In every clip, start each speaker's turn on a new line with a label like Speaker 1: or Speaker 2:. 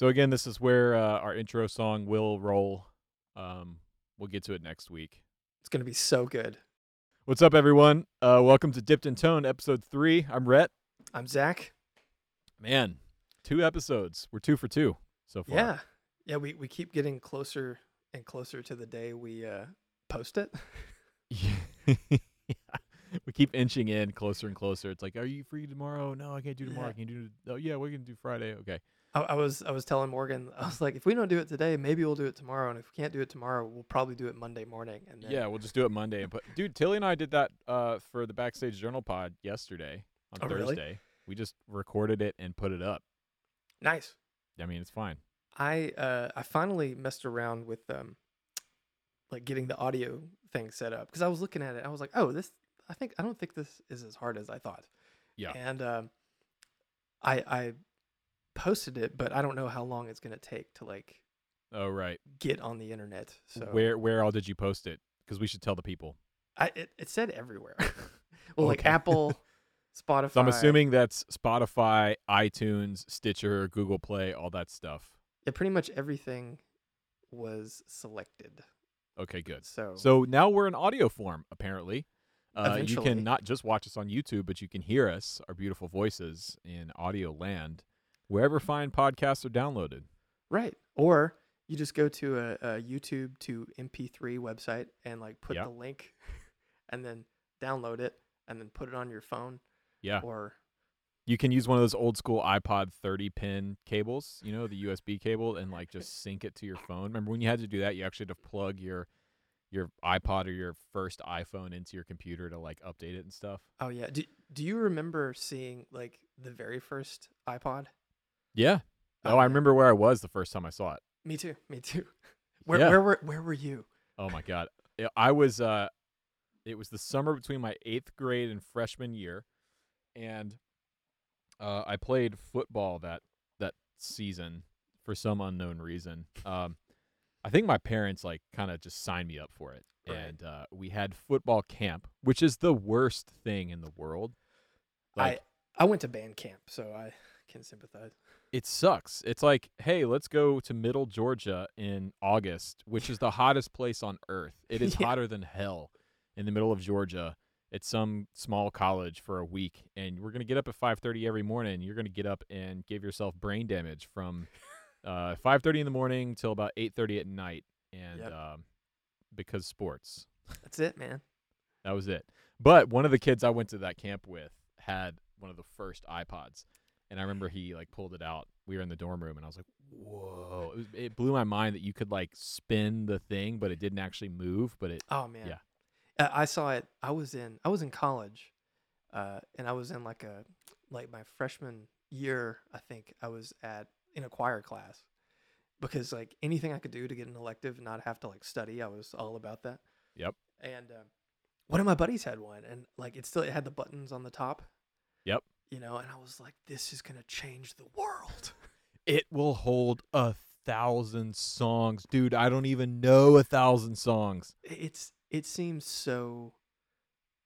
Speaker 1: So again, this is where uh, our intro song will roll. Um, we'll get to it next week.
Speaker 2: It's gonna be so good.
Speaker 1: What's up, everyone? Uh, welcome to Dipped in Tone, episode three. I'm Rhett.
Speaker 2: I'm Zach.
Speaker 1: Man, two episodes. We're two for two so far.
Speaker 2: Yeah, yeah. We we keep getting closer and closer to the day we uh, post it.
Speaker 1: Yeah. We keep inching in closer and closer. It's like, are you free tomorrow? No, I can't do tomorrow.
Speaker 2: Yeah.
Speaker 1: Can you do? Oh, yeah, we can do Friday. Okay.
Speaker 2: I, I was I was telling Morgan I was like, if we don't do it today, maybe we'll do it tomorrow, and if we can't do it tomorrow, we'll probably do it Monday morning. And then,
Speaker 1: Yeah, we'll just do it Monday. But dude, Tilly and I did that uh, for the Backstage Journal pod yesterday on
Speaker 2: Oh, really?
Speaker 1: Thursday. We just recorded it and put it up.
Speaker 2: nice.
Speaker 1: I mean, it's fine.
Speaker 2: I uh I finally messed around with um like getting the audio thing set up because I was looking at it. I was like, oh, this. I think I don't think this is as hard as I thought.
Speaker 1: Yeah.
Speaker 2: And um, I I posted it, but I don't know how long it's gonna take to like
Speaker 1: Oh, right.
Speaker 2: get on the internet. So
Speaker 1: Where where all did you post it? Because we should tell the people.
Speaker 2: I it, it said everywhere. well, like Apple, Spotify.
Speaker 1: So I'm assuming that's Spotify, iTunes, Stitcher, Google Play, all that stuff.
Speaker 2: yeah, pretty much everything was selected.
Speaker 1: Okay, good.
Speaker 2: So,
Speaker 1: So now we're in audio form, apparently. Uh, you can not just watch us on YouTube, but you can hear us, our beautiful voices, in audio land, wherever fine podcasts are downloaded.
Speaker 2: right, or you just go to a, a YouTube to MP3 website and like put
Speaker 1: Yeah.
Speaker 2: the link, and then download it, and then put it on your phone.
Speaker 1: Yeah.
Speaker 2: Or
Speaker 1: You can use one of those old school iPod 30 pin cables, you know, the USB cable, and like just sync it to your phone. Remember when you had to do that? You actually had to plug your your iPod or your first iPhone into your computer to like update it and stuff.
Speaker 2: oh yeah, do do you remember seeing like the very first iPod?
Speaker 1: Yeah. Oh, I remember where I was the first time I saw it.
Speaker 2: Me too. Me too. Where
Speaker 1: Yeah.
Speaker 2: where were where were you?
Speaker 1: Oh my god. I- I was uh it was the summer between my 8th grade and freshman year and uh I played football that that season for some unknown reason. Um I think my parents like kind of just signed me up for it.
Speaker 2: Right.
Speaker 1: And uh we had football camp, which is the worst thing in the world. Like
Speaker 2: I I went to band camp, so I can sympathize.
Speaker 1: It sucks. It's like, hey, let's go to Middle Georgia in August, which is the hottest place on earth. It is
Speaker 2: Yeah.
Speaker 1: hotter than hell in the middle of Georgia. at some small college for a week, and we're gonna get up at 5:30 every morning. You're gonna get up and give yourself brain damage from uh, 5:30 in the morning till about 8:30 at night, and
Speaker 2: Yep.
Speaker 1: um, because sports.
Speaker 2: That's it, man.
Speaker 1: That was it. But one of the kids I went to that camp with had one of the first iPods, and I remember he like pulled it out. We were in the dorm room, and I was like, "Whoa!" It, was, it blew my mind that you could like spin the thing, but it didn't actually move. But it,
Speaker 2: Oh man.
Speaker 1: Yeah.
Speaker 2: Uh, I saw it. I was in I was in college, uh, and I was in like a like my freshman year. I think I was at in a choir class because like anything I could do to get an elective and not have to like study, I was all about that.
Speaker 1: Yep.
Speaker 2: And um, one of my buddies had one, and like it still it had the buttons on the top.
Speaker 1: Yep.
Speaker 2: You know, and I was like, this is gonna change the world.
Speaker 1: it will hold a thousand songs, dude. I don't even know a thousand songs.
Speaker 2: it's it seems so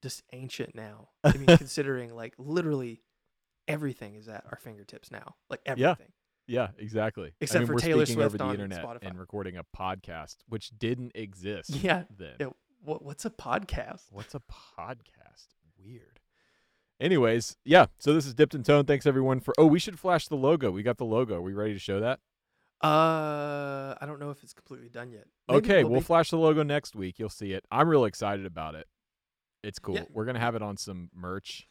Speaker 2: just ancient now. I mean, considering like literally everything is at our fingertips now, like
Speaker 1: Yeah.
Speaker 2: everything.
Speaker 1: Yeah, exactly. I
Speaker 2: Except
Speaker 1: mean,
Speaker 2: for
Speaker 1: we're
Speaker 2: Taylor
Speaker 1: speaking over
Speaker 2: Swift
Speaker 1: the
Speaker 2: on
Speaker 1: internet
Speaker 2: Spotify.
Speaker 1: and recording a podcast, which didn't exist.
Speaker 2: Yeah.
Speaker 1: then.
Speaker 2: Yeah, What what's a podcast?
Speaker 1: What's a podcast? Weird. Anyways, yeah. So this is Dipped in Tone. Thanks everyone for. Oh, we should flash the logo. We got the logo. Are we ready to show that?
Speaker 2: Uh, I don't know if it's completely done yet. Maybe
Speaker 1: okay, we'll
Speaker 2: be.
Speaker 1: flash the logo next week. You'll see it. I'm real excited about it. It's cool.
Speaker 2: Yeah.
Speaker 1: We're gonna have it on some merch.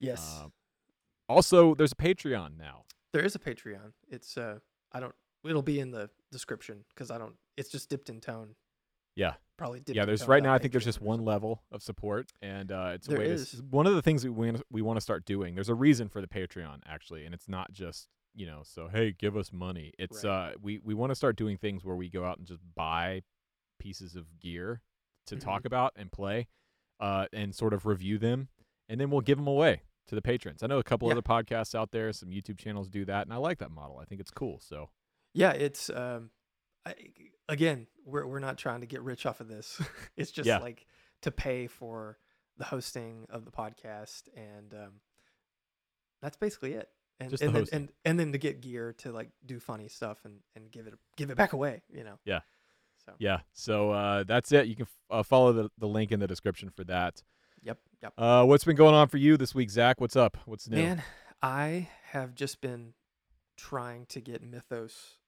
Speaker 2: yes,
Speaker 1: Uh, also, there's a Patreon now.
Speaker 2: there is a Patreon. It's uh, I don't. It'll be in the description because I don't. It's just dipped in tone.
Speaker 1: Yeah.
Speaker 2: Probably dipped.
Speaker 1: yeah, there's right now. I think there's just one level of support, and uh, it's a
Speaker 2: There
Speaker 1: way to. One of the things we wanna- we want to start doing. There's a reason for the Patreon actually, and it's not just you know. So hey, give us money. It's
Speaker 2: Right.
Speaker 1: uh, we we want to start doing things where we go out and just buy pieces of gear to talk
Speaker 2: Mhm.
Speaker 1: about and play, uh, and sort of review them, and then we'll give them away to the patrons. I know a couple
Speaker 2: Yeah.
Speaker 1: other podcasts out there, some YouTube channels do that, and I like that model. I think it's cool. So
Speaker 2: Yeah, it's um, I, again, we're we're not trying to get rich off of this. it's just
Speaker 1: Yeah.
Speaker 2: like to pay for the hosting of the podcast, and um, that's basically it. and
Speaker 1: Just the
Speaker 2: then,
Speaker 1: hosting.
Speaker 2: and and then to get gear to like do funny stuff and and give it give it back away. You know.
Speaker 1: Yeah.
Speaker 2: So
Speaker 1: Yeah. So uh, that's it. You can f- uh, follow the, the link in the description for that.
Speaker 2: yep yep.
Speaker 1: Uh, what's been going on for you this week, Zach? What's up? What's new?
Speaker 2: Man, I have just been trying to get Mythos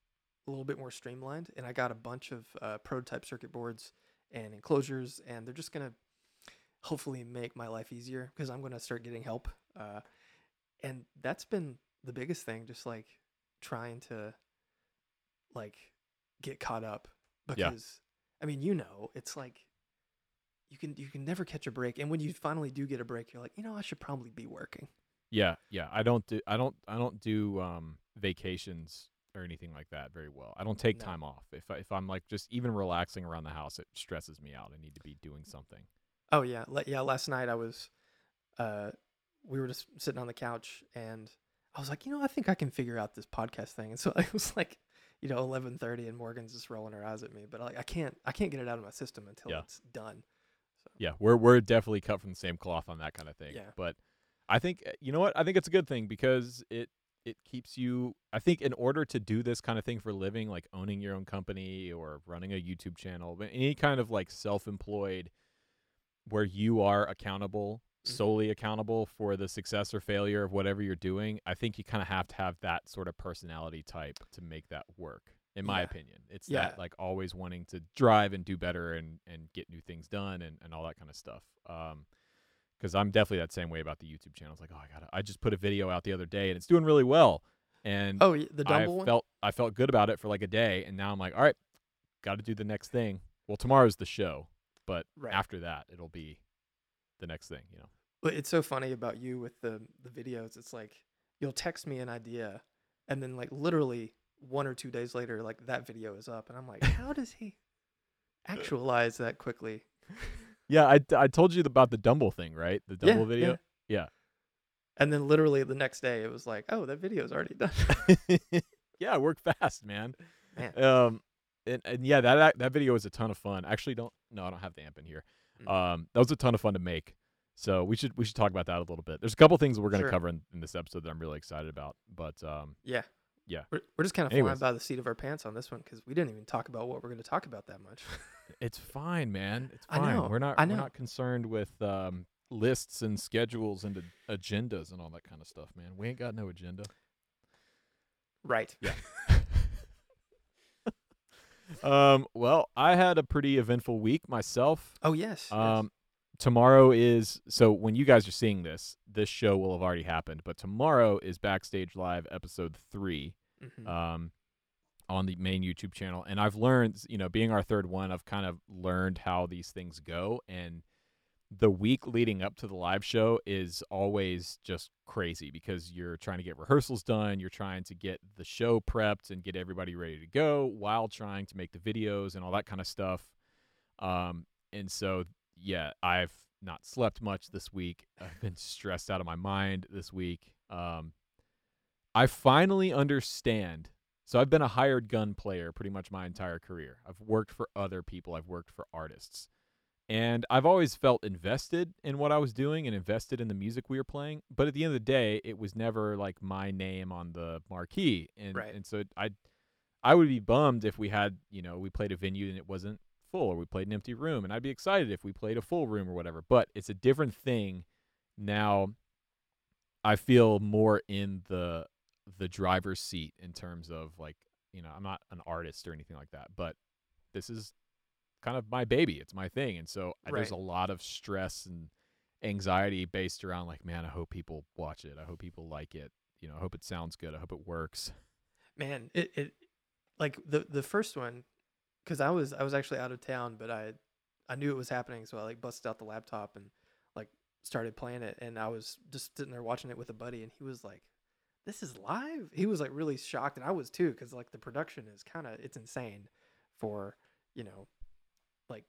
Speaker 2: a little bit more streamlined, and I got a bunch of uh, prototype circuit boards and enclosures, and they're just gonna hopefully make my life easier because I'm gonna start getting help. Uh, and that's been the biggest thing, just like trying to like get caught up
Speaker 1: Yeah.
Speaker 2: because I mean, you know, it's like you can you can never catch a break, and when you finally do get a break, you're like, you know, I should probably be working.
Speaker 1: Yeah, yeah. I don't do I don't I don't do um vacations or anything like that very well. I don't take
Speaker 2: No.
Speaker 1: time off. If I, if I'm like just even relaxing around the house, it stresses me out. I need to be doing something.
Speaker 2: Oh yeah, yeah. Last night I was, uh, we were just sitting on the couch, and I was like, you know, I think I can figure out this podcast thing. And so I was like, you know, eleven thirty, and Morgan's just rolling her eyes at me, but like, I can't, I can't get it out of my system until
Speaker 1: Yeah.
Speaker 2: it's done. So
Speaker 1: Yeah, we're we're definitely cut from the same cloth on that kind of thing.
Speaker 2: Yeah.
Speaker 1: But I think uh, you know what? I think it's a good thing because it it keeps you I think in order to do this kind of thing for a living, like owning your own company or running a YouTube channel, but any kind of like self-employed where you are accountable,
Speaker 2: Mhm.
Speaker 1: solely accountable for the success or failure of whatever you're doing, I think you kind of have to have that sort of personality type to make that work. In my
Speaker 2: Yeah.
Speaker 1: opinion, it's
Speaker 2: Yeah.
Speaker 1: that like always wanting to drive and do better and and get new things done and and all that kind of stuff. Um, because I'm definitely that same way about the YouTube channel. It's like, oh, I got I just put a video out the other day and it's doing really well, and
Speaker 2: Oh, the
Speaker 1: I
Speaker 2: one.
Speaker 1: felt I felt good about it for like a day, and now I'm like, all right, got to do the next thing. Well, tomorrow's the show, but
Speaker 2: Right.
Speaker 1: after that, it'll be the next thing. You know.
Speaker 2: But it's so funny about you with the the videos. It's like you'll text me an idea, and then like literally one or two days later, like that video is up, and I'm like, how does he actualize that quickly?
Speaker 1: Yeah, I, I told you about the Dumble thing, right? The Dumble
Speaker 2: Yeah,
Speaker 1: video.
Speaker 2: yeah. And then literally the next day, it was like, oh, that video's already done.
Speaker 1: Yeah, it worked fast, man.
Speaker 2: Man.
Speaker 1: Um, and, and yeah, that that- video was a ton of fun. Actually, don't no, I don't have the amp in here.
Speaker 2: Mm.
Speaker 1: Um, that was a ton of fun to make. So we should we should talk about that a little bit. There's a couple things we're gonna
Speaker 2: Sure.
Speaker 1: cover in, in this episode that I'm really excited about. But um,
Speaker 2: Yeah.
Speaker 1: Yeah.
Speaker 2: We're, we're just kind of flying by the seat of our pants on this one because we didn't even talk about what we're going to talk about that much.
Speaker 1: it's fine, man. It's
Speaker 2: I
Speaker 1: fine.
Speaker 2: know,
Speaker 1: We're not
Speaker 2: I know.
Speaker 1: we're not concerned with um lists and schedules and a- agendas and all that kind of stuff, man. We ain't got no agenda.
Speaker 2: right.
Speaker 1: Yeah. um. Well, I had a pretty eventful week myself.
Speaker 2: Oh, yes. yes.
Speaker 1: Um, tomorrow is so when you guys are seeing this, this show will have already happened. But tomorrow is Backstage Live episode three,
Speaker 2: Mhm.
Speaker 1: um, on the main YouTube channel. And I've learned, you know, being our third one, I've kind of learned how these things go. And the week leading up to the live show is always just crazy because you're trying to get rehearsals done, you're trying to get the show prepped and get everybody ready to go while trying to make the videos and all that kind of stuff. Um, and so yeah, I've not slept much this week. I've been stressed out of my mind this week. Um, I finally understand. So I've been a hired gun player pretty much my entire career. I've worked for other people. I've worked for artists. And I've always felt invested in what I was doing and invested in the music we were playing. But at the end of the day, it was never like my name on the marquee. And
Speaker 2: Right.
Speaker 1: and so I I would be bummed if we had, you know, we played a venue and it wasn't full or we played an empty room and I'd be excited if we played a full room or whatever. But it's a different thing now I feel more in the the driver's seat in terms of like, you know, I'm not an artist or anything like that, but this is kind of my baby. It's my thing. And so uh, there's a lot of stress and anxiety based around like, man, I hope people watch it. I hope people like it. You know, I hope it sounds good. I hope it works.
Speaker 2: Man, it, it like the the first one because I was I was actually out of town, but I I knew it was happening, so I like busted out the laptop and like started playing it, and I was just sitting there watching it with a buddy, and he was like, "This is live." He was like really shocked, and I was too, because like the production is kind of it's insane for you know like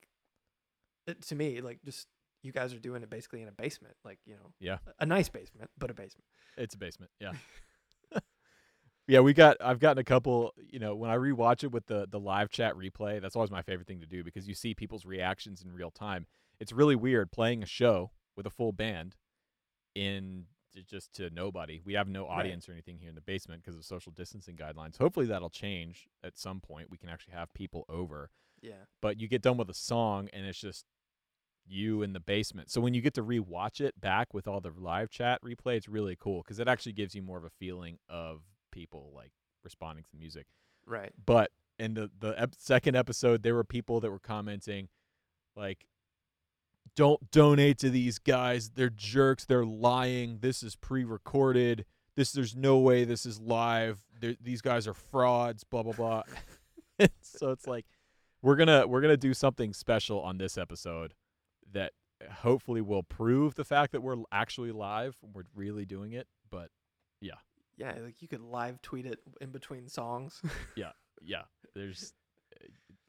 Speaker 2: it, to me like just you guys are doing it basically in a basement, like you know
Speaker 1: Yeah.
Speaker 2: a, a nice basement, but a basement.
Speaker 1: It's a basement. Yeah. yeah, we got I've gotten a couple, you know, when I rewatch it with the the live chat replay, that's always my favorite thing to do because you see people's reactions in real time. It's really weird playing a show with a full band in to just to nobody. We have no
Speaker 2: Right.
Speaker 1: audience or anything here in the basement because of social distancing guidelines. Hopefully that'll change at some point. We can actually have people over.
Speaker 2: Yeah.
Speaker 1: But you get done with a song and it's just you in the basement. So when you get to rewatch it back with all the live chat replay, it's really cool because it actually gives you more of a feeling of people like responding to the music.
Speaker 2: Right.
Speaker 1: But in the the ep- second episode, there were people that were commenting, like, "Don't donate to these guys. They're jerks. They're lying. This is pre-recorded. This there's no way this is live. They're, these guys are frauds. Blah blah blah." so it's like we're gonna we're gonna do something special on this episode that hopefully will prove the fact that we're actually live. We're really doing it. But
Speaker 2: Yeah, yeah, like you could live tweet it in between songs.
Speaker 1: Yeah, yeah, there's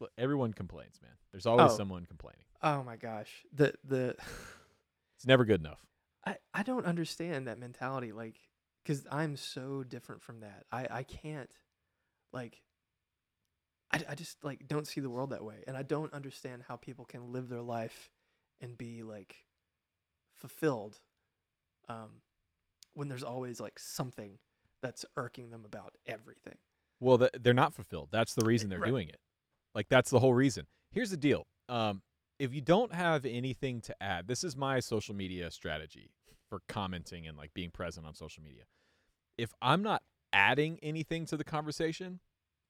Speaker 1: uh, everyone complains, man. There's always
Speaker 2: Oh.
Speaker 1: someone complaining.
Speaker 2: oh my gosh. The the
Speaker 1: It's never good enough.
Speaker 2: I I don't understand that mentality like cuz I'm so different from that. I I can't like I, I just like don't see the world that way and I don't understand how people can live their life and be like fulfilled um when there's always like something that's irking them about everything.
Speaker 1: Well, th- they're not fulfilled. That's the reason they're
Speaker 2: Right.
Speaker 1: doing it. Like that's the whole reason. Here's the deal. Um, if you don't have anything to add, this is my social media strategy for commenting and like being present on social media. If I'm not adding anything to the conversation,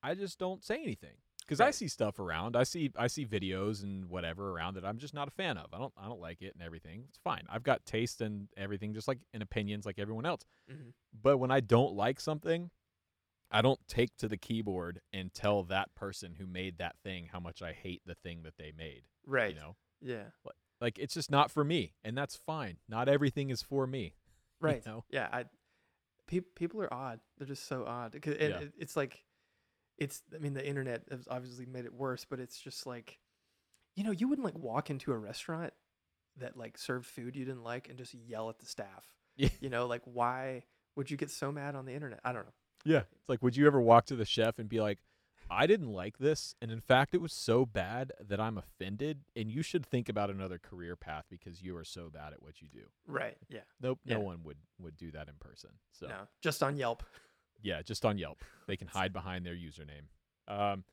Speaker 1: I just don't say anything because I see stuff around. I see I see videos and whatever around that I'm just not a fan of. I don't I don't like it and everything. It's fine. I've got taste and everything, just like in opinions, like everyone else.
Speaker 2: Mhm.
Speaker 1: But when I don't like something, I don't take to the keyboard and tell that person who made that thing how much I hate the thing that they made.
Speaker 2: Right.
Speaker 1: You know,
Speaker 2: Yeah.
Speaker 1: like it's just not for me, and that's fine. Not everything is for me.
Speaker 2: Right.
Speaker 1: you know?
Speaker 2: Yeah, I pe- people are odd. They're just so odd. 'Cause- and
Speaker 1: Yeah.
Speaker 2: it- it's like it's I mean the internet has obviously made it worse, but it's just like you know, you wouldn't like walk into a restaurant that like served food you didn't like and just yell at the staff.
Speaker 1: Yeah.
Speaker 2: You know, like why would you get so mad on the internet? I don't know.
Speaker 1: Yeah. It's like, would you ever walk to the chef and be like, I didn't like this, and in fact, it was so bad that I'm offended, and you should think about another career path because you are so bad at what you do.
Speaker 2: Right. Yeah.
Speaker 1: Nope, no one would would do that in person. So
Speaker 2: No. Just on Yelp.
Speaker 1: Yeah, just on Yelp. They can hide behind their username. Um,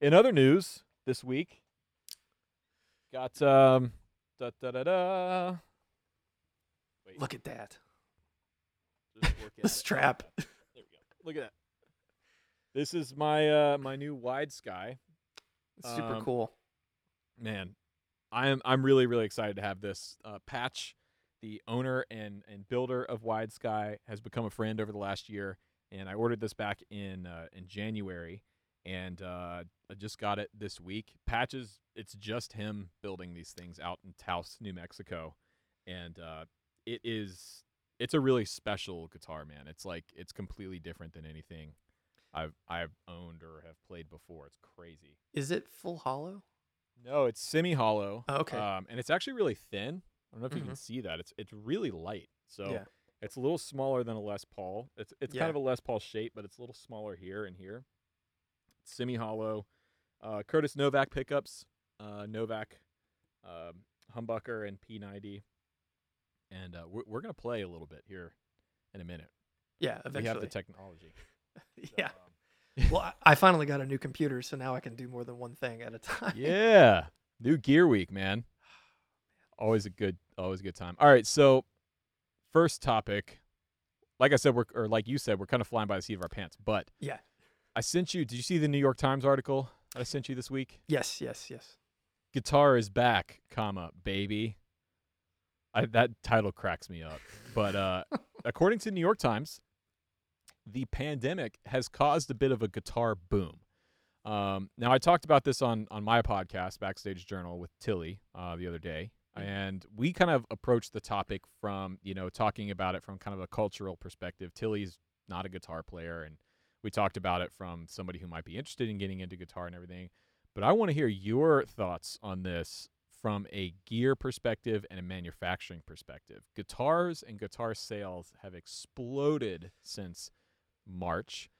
Speaker 1: in other news this week, got um, da da da da. Wait,
Speaker 2: Look at that.
Speaker 1: just
Speaker 2: The
Speaker 1: at it.
Speaker 2: strap.
Speaker 1: There we go. Look at that. This is my uh my new wide sky.
Speaker 2: Super
Speaker 1: Um,
Speaker 2: cool.
Speaker 1: Man, I am I'm really really excited to have this uh, patch. The owner and and builder of Wide Sky has become a friend over the last year, and I ordered this back in uh, in January, and uh, I just got it this week. Patches, it's just him building these things out in Taos, New Mexico, and uh, it is it's a really special guitar, man. It's like it's completely different than anything I've I've owned or have played before. It's crazy.
Speaker 2: Is it full hollow?
Speaker 1: No, it's semi hollow.
Speaker 2: Oh, okay.
Speaker 1: Um, and it's actually really thin. I don't know if you can
Speaker 2: Mhm.
Speaker 1: see that. It's it's really light. So
Speaker 2: Yeah.
Speaker 1: it's a little smaller than a Les Paul. It's it's
Speaker 2: Yeah.
Speaker 1: kind of a Les Paul shape, but it's a little smaller here and here. Semi hollow. Uh, Curtis Novak pickups. Uh, Novak, um, humbucker, and P90. And uh, we're we're gonna play a little bit here in a minute.
Speaker 2: Yeah,
Speaker 1: We have the technology. So,
Speaker 2: yeah.
Speaker 1: um,
Speaker 2: well, I- finally got a new computer, so now I can do more than one thing at a time.
Speaker 1: yeah. New Gear Week, man. Always a good, always a good time. All right, so first topic, like I said, we're or like you said, we're kind of flying by the seat of our pants. But
Speaker 2: Yeah.
Speaker 1: I sent you. Did you see the New York Times article that I sent you this week?
Speaker 2: Yes, yes, yes.
Speaker 1: Guitar is back, comma baby. I, that title cracks me up. But uh, according to New York Times, the pandemic has caused a bit of a guitar boom. Um, now, I talked about this on on my podcast, Backstage Journal, with Tilly uh, the other day,
Speaker 2: Mhm.
Speaker 1: and we kind of approached the topic from you know talking about it from kind of a cultural perspective. Tilly's not a guitar player, and we talked about it from somebody who might be interested in getting into guitar and everything. But I want to hear your thoughts on this from a gear perspective and a manufacturing perspective. Guitars and guitar sales have exploded since March.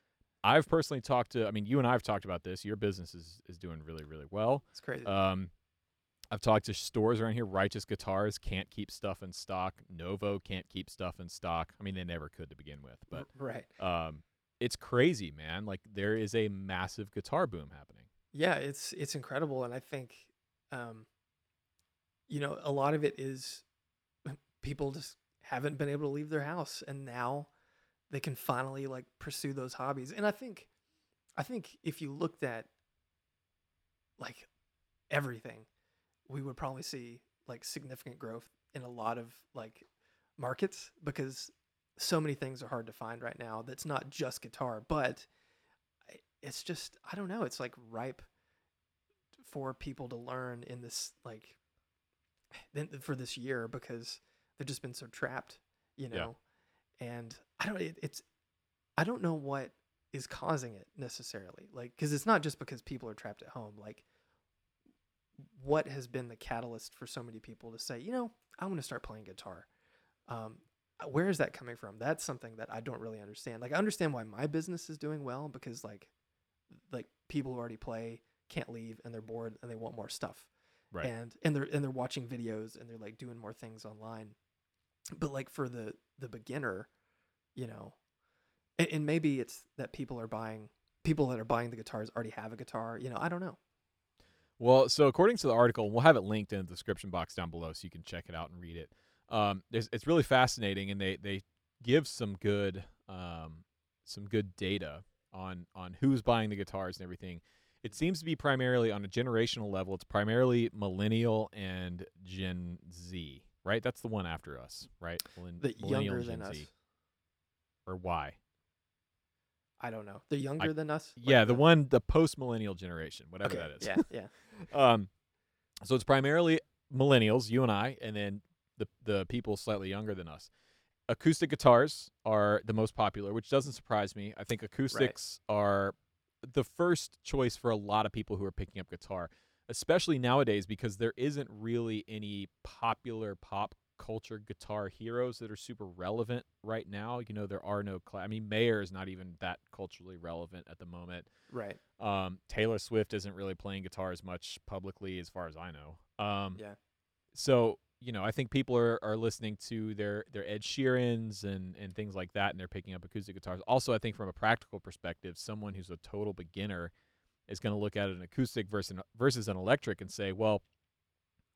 Speaker 1: I've personally talked to, I mean, you and I have talked about this. Your business is, is doing really, really well.
Speaker 2: It's crazy.
Speaker 1: Um, I've talked to stores around here. Righteous Guitars can't keep stuff in stock. Novo can't keep stuff in stock. I mean, they never could to begin with, but
Speaker 2: right.
Speaker 1: um, it's crazy, man. Like there is a massive guitar boom happening.
Speaker 2: Yeah, it's it's incredible, and I think, um, you know, a lot of it is people just haven't been able to leave their house, and now they can finally like pursue those hobbies. And I think, I think if you looked at like everything, we would probably see like significant growth in a lot of like markets because so many things are hard to find right now. That's not just guitar, but it's just I don't know. It's like ripe for people to learn in this like then for this year because they've just been so trapped, you
Speaker 1: Yeah.
Speaker 2: know. And I don't. It, it's I don't know what is causing it necessarily. Like because it's not just because people are trapped at home. Like what has been the catalyst for so many people to say, you know, I'm going to start playing guitar. Um, where is that coming from? That's something that I don't really understand. Like I understand why my business is doing well because like like people who already play can't leave and they're bored and they want more stuff.
Speaker 1: Right.
Speaker 2: And and they're and they're watching videos and they're like doing more things online. But like for the the beginner, you know, and, and maybe it's that people are buying people that are buying the guitars already have a guitar. You know, I don't know.
Speaker 1: Well, so according to the article, we'll have it linked in the description box down below so you can check it out and read it. Um, there's, it's really fascinating, and they they give some good um, some good data on on who's buying the guitars and everything. It seems to be primarily on a generational level. It's primarily millennial and Gen Z, right? That's the one after us, right? Millen-
Speaker 2: The younger than
Speaker 1: Gen
Speaker 2: us.
Speaker 1: Z. Or why?
Speaker 2: I don't know. They're younger than us.
Speaker 1: Yeah, the one, the post millennial generation, whatever
Speaker 2: Okay.
Speaker 1: that is.
Speaker 2: Yeah, yeah.
Speaker 1: Um, so it's primarily millennials, you and I, and then the the people slightly younger than us. Acoustic guitars are the most popular, which doesn't surprise me. I think acoustics are the first choice for a lot of people who are picking up guitar, especially nowadays because there isn't really any popular pop culture guitar heroes that are super relevant right now. You know, there are no. Cla- I mean, Mayer is not even that culturally relevant at the moment.
Speaker 2: Right.
Speaker 1: Um, Taylor Swift isn't really playing guitar as much publicly, as far as I know. Um,
Speaker 2: Yeah.
Speaker 1: So you know, I think people are, are listening to their their Ed Sheerans and and things like that, and they're picking up acoustic guitars. Also, I think from a practical perspective, someone who's a total beginner is going to look at an acoustic versus an, versus an electric and say, well,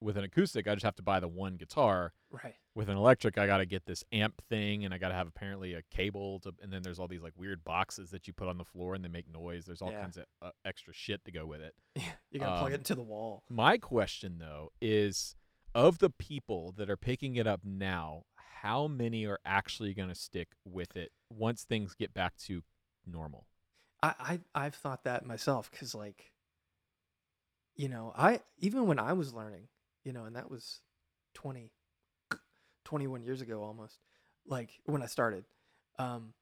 Speaker 1: with an acoustic, I just have to buy the one guitar.
Speaker 2: Right.
Speaker 1: With an electric, I got to get this amp thing, and I got to have apparently a cable to, and then there's all these like weird boxes that you put on the floor and they make noise. There's all
Speaker 2: Yeah.
Speaker 1: kinds of uh, extra shit to go with it.
Speaker 2: You're gonna plug
Speaker 1: Um,
Speaker 2: it into the wall.
Speaker 1: My question though is of the people that are picking it up now, how many are actually going to stick with it once things get back to normal?
Speaker 2: I, I I've thought that myself because like, you know, I even when I was learning, you know, and that was 20, 21 years ago almost, like when I started, um,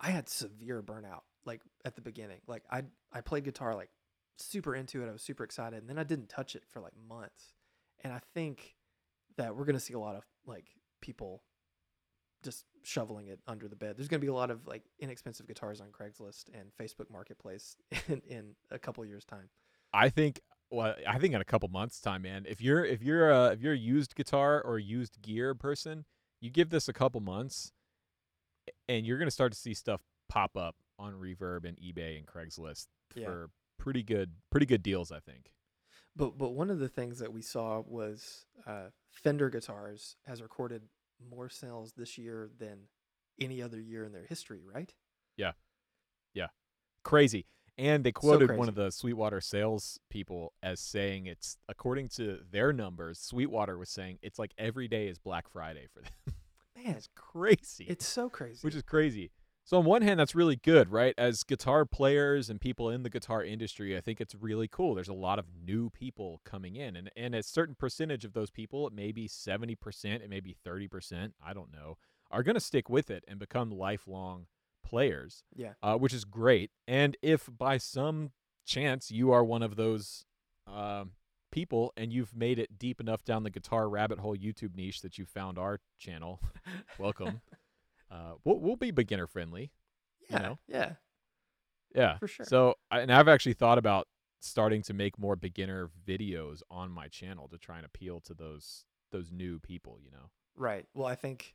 Speaker 2: I had severe burnout like at the beginning. Like I I played guitar like super into it. I was super excited, and then I didn't touch it for like months. And I think that we're gonna see a lot of like people just shoveling it under the bed. There's going to be a lot of like inexpensive guitars on Craigslist and Facebook Marketplace in, in a couple years time.
Speaker 1: I think well, I think in a couple months time, man. If you're if you're a if you're a used guitar or used gear person, you give this a couple months, and you're gonna start to see stuff pop up on Reverb and eBay and Craigslist
Speaker 2: Yeah.
Speaker 1: for pretty good pretty good deals. I think.
Speaker 2: But but one of the things that we saw was uh, Fender Guitars has recorded more sales this year than any other year in their history, right?
Speaker 1: Yeah, yeah, crazy. And they quoted one of the Sweetwater sales people as saying it's according to their numbers, Sweetwater was saying it's like every day is Black Friday for them.
Speaker 2: Man,
Speaker 1: it's crazy.
Speaker 2: it's so crazy.
Speaker 1: which is crazy. So on one hand, that's really good, right? As guitar players and people in the guitar industry, I think it's really cool. There's a lot of new people coming in, and and a certain percentage of those people, it may be seventy percent, it may be thirty percent, I don't know, are going to stick with it and become lifelong players,
Speaker 2: yeah.
Speaker 1: uh, which is great. And if by some chance you are one of those um, people and you've made it deep enough down the guitar rabbit hole YouTube niche that you found our channel, welcome. Uh, we'll, we'll be beginner friendly.
Speaker 2: yeah.
Speaker 1: know?
Speaker 2: Yeah.
Speaker 1: Yeah,
Speaker 2: For sure.
Speaker 1: So, and I've actually thought about starting to make more beginner videos on my channel to try and appeal to those those new people, you know.
Speaker 2: Right. Well, I think,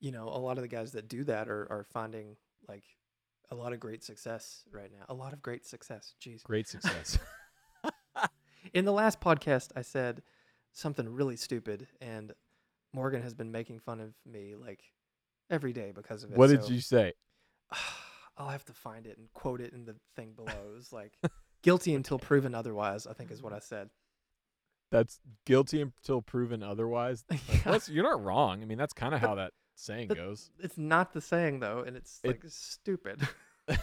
Speaker 2: you know, a lot of the guys that do that are, are finding like a lot of great success right now. A lot of great success. Jeez.
Speaker 1: Great success.
Speaker 2: In the last podcast, I said something really stupid, and Morgan has been making fun of me like every day because of it.
Speaker 1: what did you say?
Speaker 2: I'll have to find it and quote it in the thing below. It was like guilty until proven otherwise, I think is what I said.
Speaker 1: That's guilty until proven otherwise. Like,
Speaker 2: Yeah.
Speaker 1: you're not wrong. I mean, that's kind of how that saying
Speaker 2: but-
Speaker 1: goes.
Speaker 2: It's not the saying though, and it's
Speaker 1: It-
Speaker 2: like stupid.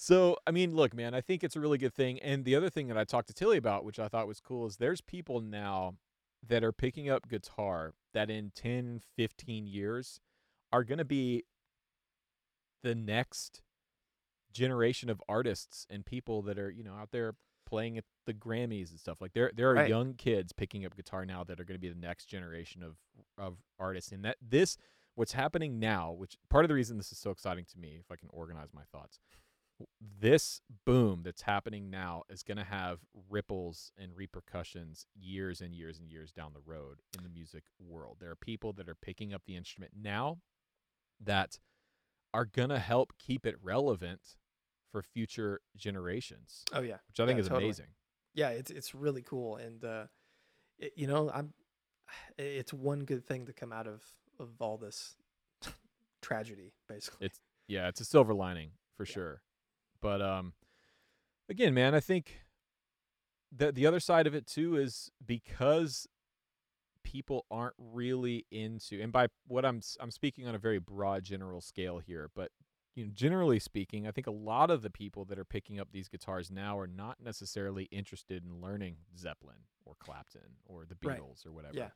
Speaker 1: So, I mean, look, man, I think it's a really good thing. And the other thing that I talked to Tilly about, which I thought was cool, is there's people now that are picking up guitar that in 10, 15 years are going to be the next generation of artists and people that are, you know, out there playing at the Grammys and stuff. Like there there are
Speaker 2: Right.
Speaker 1: young kids picking up guitar now that are going to be the next generation of of artists. And that this what's happening now, which part of the reason this is so exciting to me, if I can organize my thoughts, this boom that's happening now is going to have ripples and repercussions years and years and years down the road in the music world. There are people that are picking up the instrument now that are going to help keep it relevant for future generations,
Speaker 2: oh yeah.
Speaker 1: which I think
Speaker 2: Yeah,
Speaker 1: is
Speaker 2: totally.
Speaker 1: amazing.
Speaker 2: yeah, it's it's really cool, and uh, it, you know, I'm. It's one good thing to come out of of all this tragedy, basically.
Speaker 1: It's Yeah, it's a silver lining for
Speaker 2: Yeah.
Speaker 1: sure. But um again, man, I think the the other side of it too is because people aren't really into and by what I'm I'm speaking on a very broad general scale here, but you know, generally speaking, I think a lot of the people that are picking up these guitars now are not necessarily interested in learning Zeppelin or Clapton or the
Speaker 2: Right.
Speaker 1: Beatles or whatever.
Speaker 2: Yeah.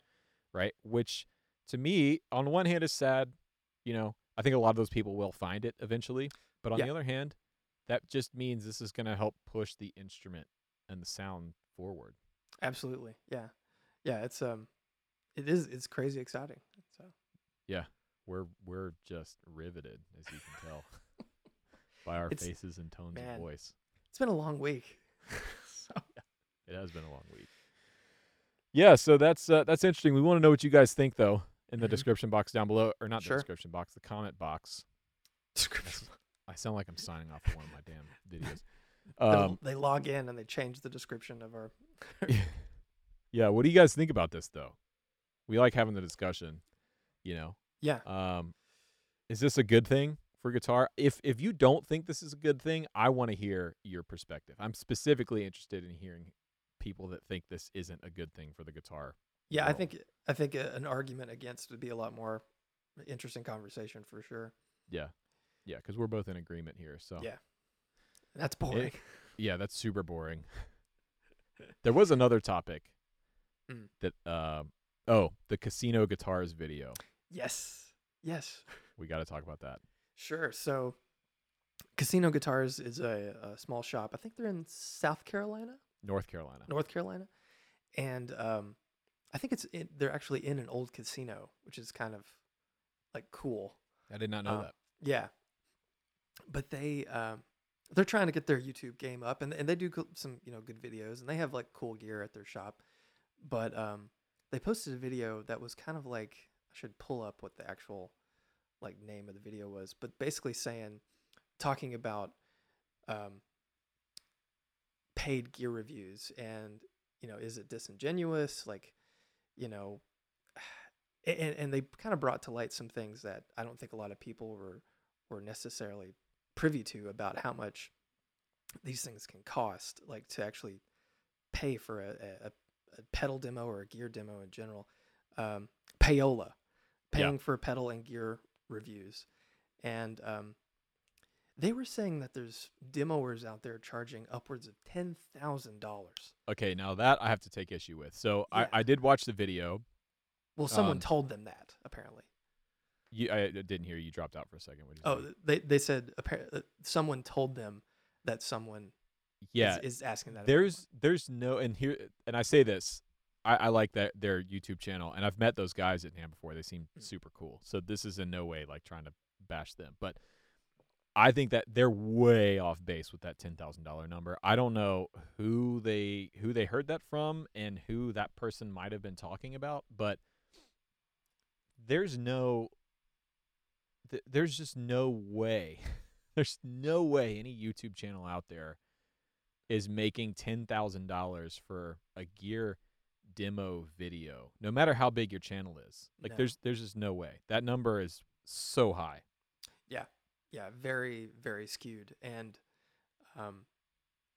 Speaker 1: Right? Which to me, on one hand is sad, you know, I think a lot of those people will find it eventually. But on
Speaker 2: Yeah.
Speaker 1: the other hand, that just means this is going to help push the instrument and the sound forward.
Speaker 2: Absolutely, yeah, yeah. It's um, it is it's crazy exciting. So Yeah.
Speaker 1: We're we're just riveted, as you can tell, by our
Speaker 2: It's-
Speaker 1: faces and tones
Speaker 2: man.
Speaker 1: of voice.
Speaker 2: it's been a long week. so
Speaker 1: It has been a long week. Yeah, so that's uh, that's interesting. We want to know what you guys think, though, in the
Speaker 2: Mhm.
Speaker 1: description box down below, or not
Speaker 2: Sure.
Speaker 1: the description box, the comment box.
Speaker 2: description.
Speaker 1: I sound like I'm signing off for one of my damn videos.
Speaker 2: They-
Speaker 1: Um,
Speaker 2: they log in and they change the description of our.
Speaker 1: yeah, what do you guys think about this, though? We like having the discussion. You know,
Speaker 2: Yeah,
Speaker 1: Um, is this a good thing for guitar? If if you don't think this is a good thing, I want to hear your perspective. I'm specifically interested in hearing people that think this isn't a good thing for the guitar.
Speaker 2: yeah. I think I think an argument against would be a lot more interesting conversation for sure.
Speaker 1: Yeah, yeah, because we're both in agreement here. So
Speaker 2: Yeah. That's boring.
Speaker 1: yeah, that's super boring. there was another topic
Speaker 2: Mm.
Speaker 1: that uh, oh the casino guitars video.
Speaker 2: yes, yes.
Speaker 1: We got to talk about that.
Speaker 2: Sure. So, Casino Guitars is a, a small shop. I think they're in South Carolina,
Speaker 1: North Carolina.
Speaker 2: North Carolina, and um, I think it's in, they're actually in an old casino, which is kind of like cool.
Speaker 1: I did not know
Speaker 2: Uh,
Speaker 1: that.
Speaker 2: Yeah, but they um, they're trying to get their YouTube game up, and and they do some you know good videos, and they have like cool gear at their shop. But um, they posted a video that was kind of like I should pull up what the actual like name of the video was, but basically saying talking about um, paid gear reviews and you know is it disingenuous like you know and, and they kind of brought to light some things that I don't think a lot of people were were necessarily privy to about how much these things can cost, like to actually pay for a, a, a pedal demo or a gear demo in general. Um, payola,
Speaker 1: Yeah.
Speaker 2: paying for pedal and gear reviews, and um, they were saying that there's demoers out there charging upwards of ten thousand dollars.
Speaker 1: Okay, now that I have to take issue with. So
Speaker 2: Yeah.
Speaker 1: I, I did watch the video.
Speaker 2: Well, someone
Speaker 1: Um,
Speaker 2: told them that apparently.
Speaker 1: You, I didn't hear you. Dropped out for a second. What did you
Speaker 2: Oh,
Speaker 1: say?
Speaker 2: they they said apparently someone told them that someone
Speaker 1: yeah.
Speaker 2: is, is asking that.
Speaker 1: there's there's no and here and I say this. I, I like that their YouTube channel, and I've met those guys at NAMM before. They seem
Speaker 2: Mm.
Speaker 1: super cool. So this is in no way like trying to bash them, but I think that they're way off base with that ten thousand dollar number. I don't know who they who they heard that from and who that person might have been talking about, but there's no th- there's just no way there's no way any YouTube channel out there is making ten thousand dollars for a gear demo video, no matter how big your channel is. Like
Speaker 2: No.
Speaker 1: there's there's just no way. That number is so high.
Speaker 2: yeah, Yeah. very very skewed. And um,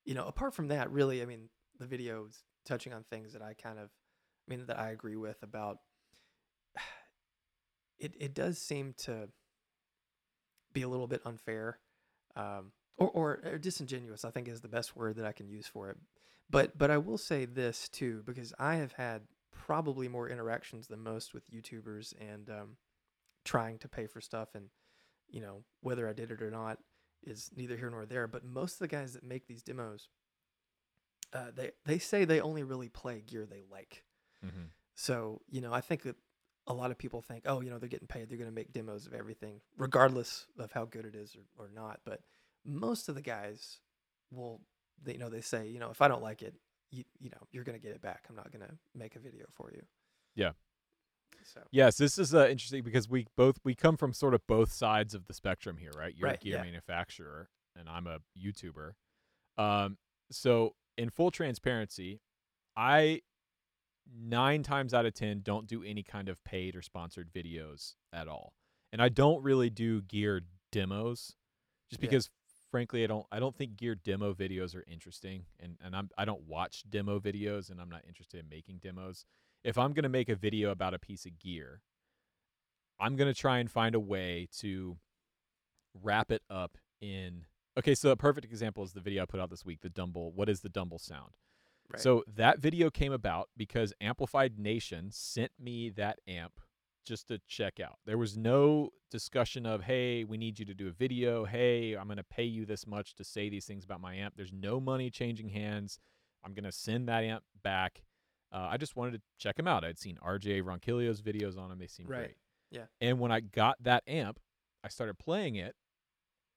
Speaker 2: you know, apart from that, really, I mean, the video's touching on things that I kind of, I mean, that I agree with about. It it does seem to be a little bit unfair, um, or, or or disingenuous. I think is the best word that I can use for it. But but I will say this too because I have had probably more interactions than most with YouTubers and um, trying to pay for stuff and you know whether I did it or not is neither here nor there. But most of the guys that make these demos, uh, they they say they only really play gear they like.
Speaker 1: Mm-hmm.
Speaker 2: So you know I think that a lot of people think, oh, you know, they're getting paid, they're going to make demos of everything, regardless of how good it is or, or not. But most of the guys will, they, you know, they say, you know, if I don't like it, you, you know, you're going to get it back. I'm not going to make a video for you.
Speaker 1: Yeah.
Speaker 2: So
Speaker 1: Yes, this is uh, interesting because we both we come from sort of both sides of the spectrum here, right? You're
Speaker 2: Right,
Speaker 1: a gear
Speaker 2: yeah.
Speaker 1: manufacturer, and I'm a YouTuber. Um, so in full transparency, I nine times out of ten don't do any kind of paid or sponsored videos at all, and I don't really do gear demos, just
Speaker 2: Yeah.
Speaker 1: because frankly I don't I don't think gear demo videos are interesting, and and I'm I don't watch demo videos, and I'm not interested in making demos if I'm going to make a video about a piece of gear, I'm going to try and find a way to wrap it up in. Okay, so a perfect example is the video I put out this week, the Dumble. What is the Dumble sound?
Speaker 2: Right.
Speaker 1: So that video came about because Amplified Nation sent me that amp just to check out. There was no discussion of, hey, we need you to do a video. Hey, I'm going to pay you this much to say these things about my amp. There's no money changing hands. I'm going to send that amp back. Uh, I just wanted to check him out. I'd seen RJ Ronquillo's videos on him. They seemed
Speaker 2: Right.
Speaker 1: great.
Speaker 2: Yeah.
Speaker 1: And when I got that amp, I started playing it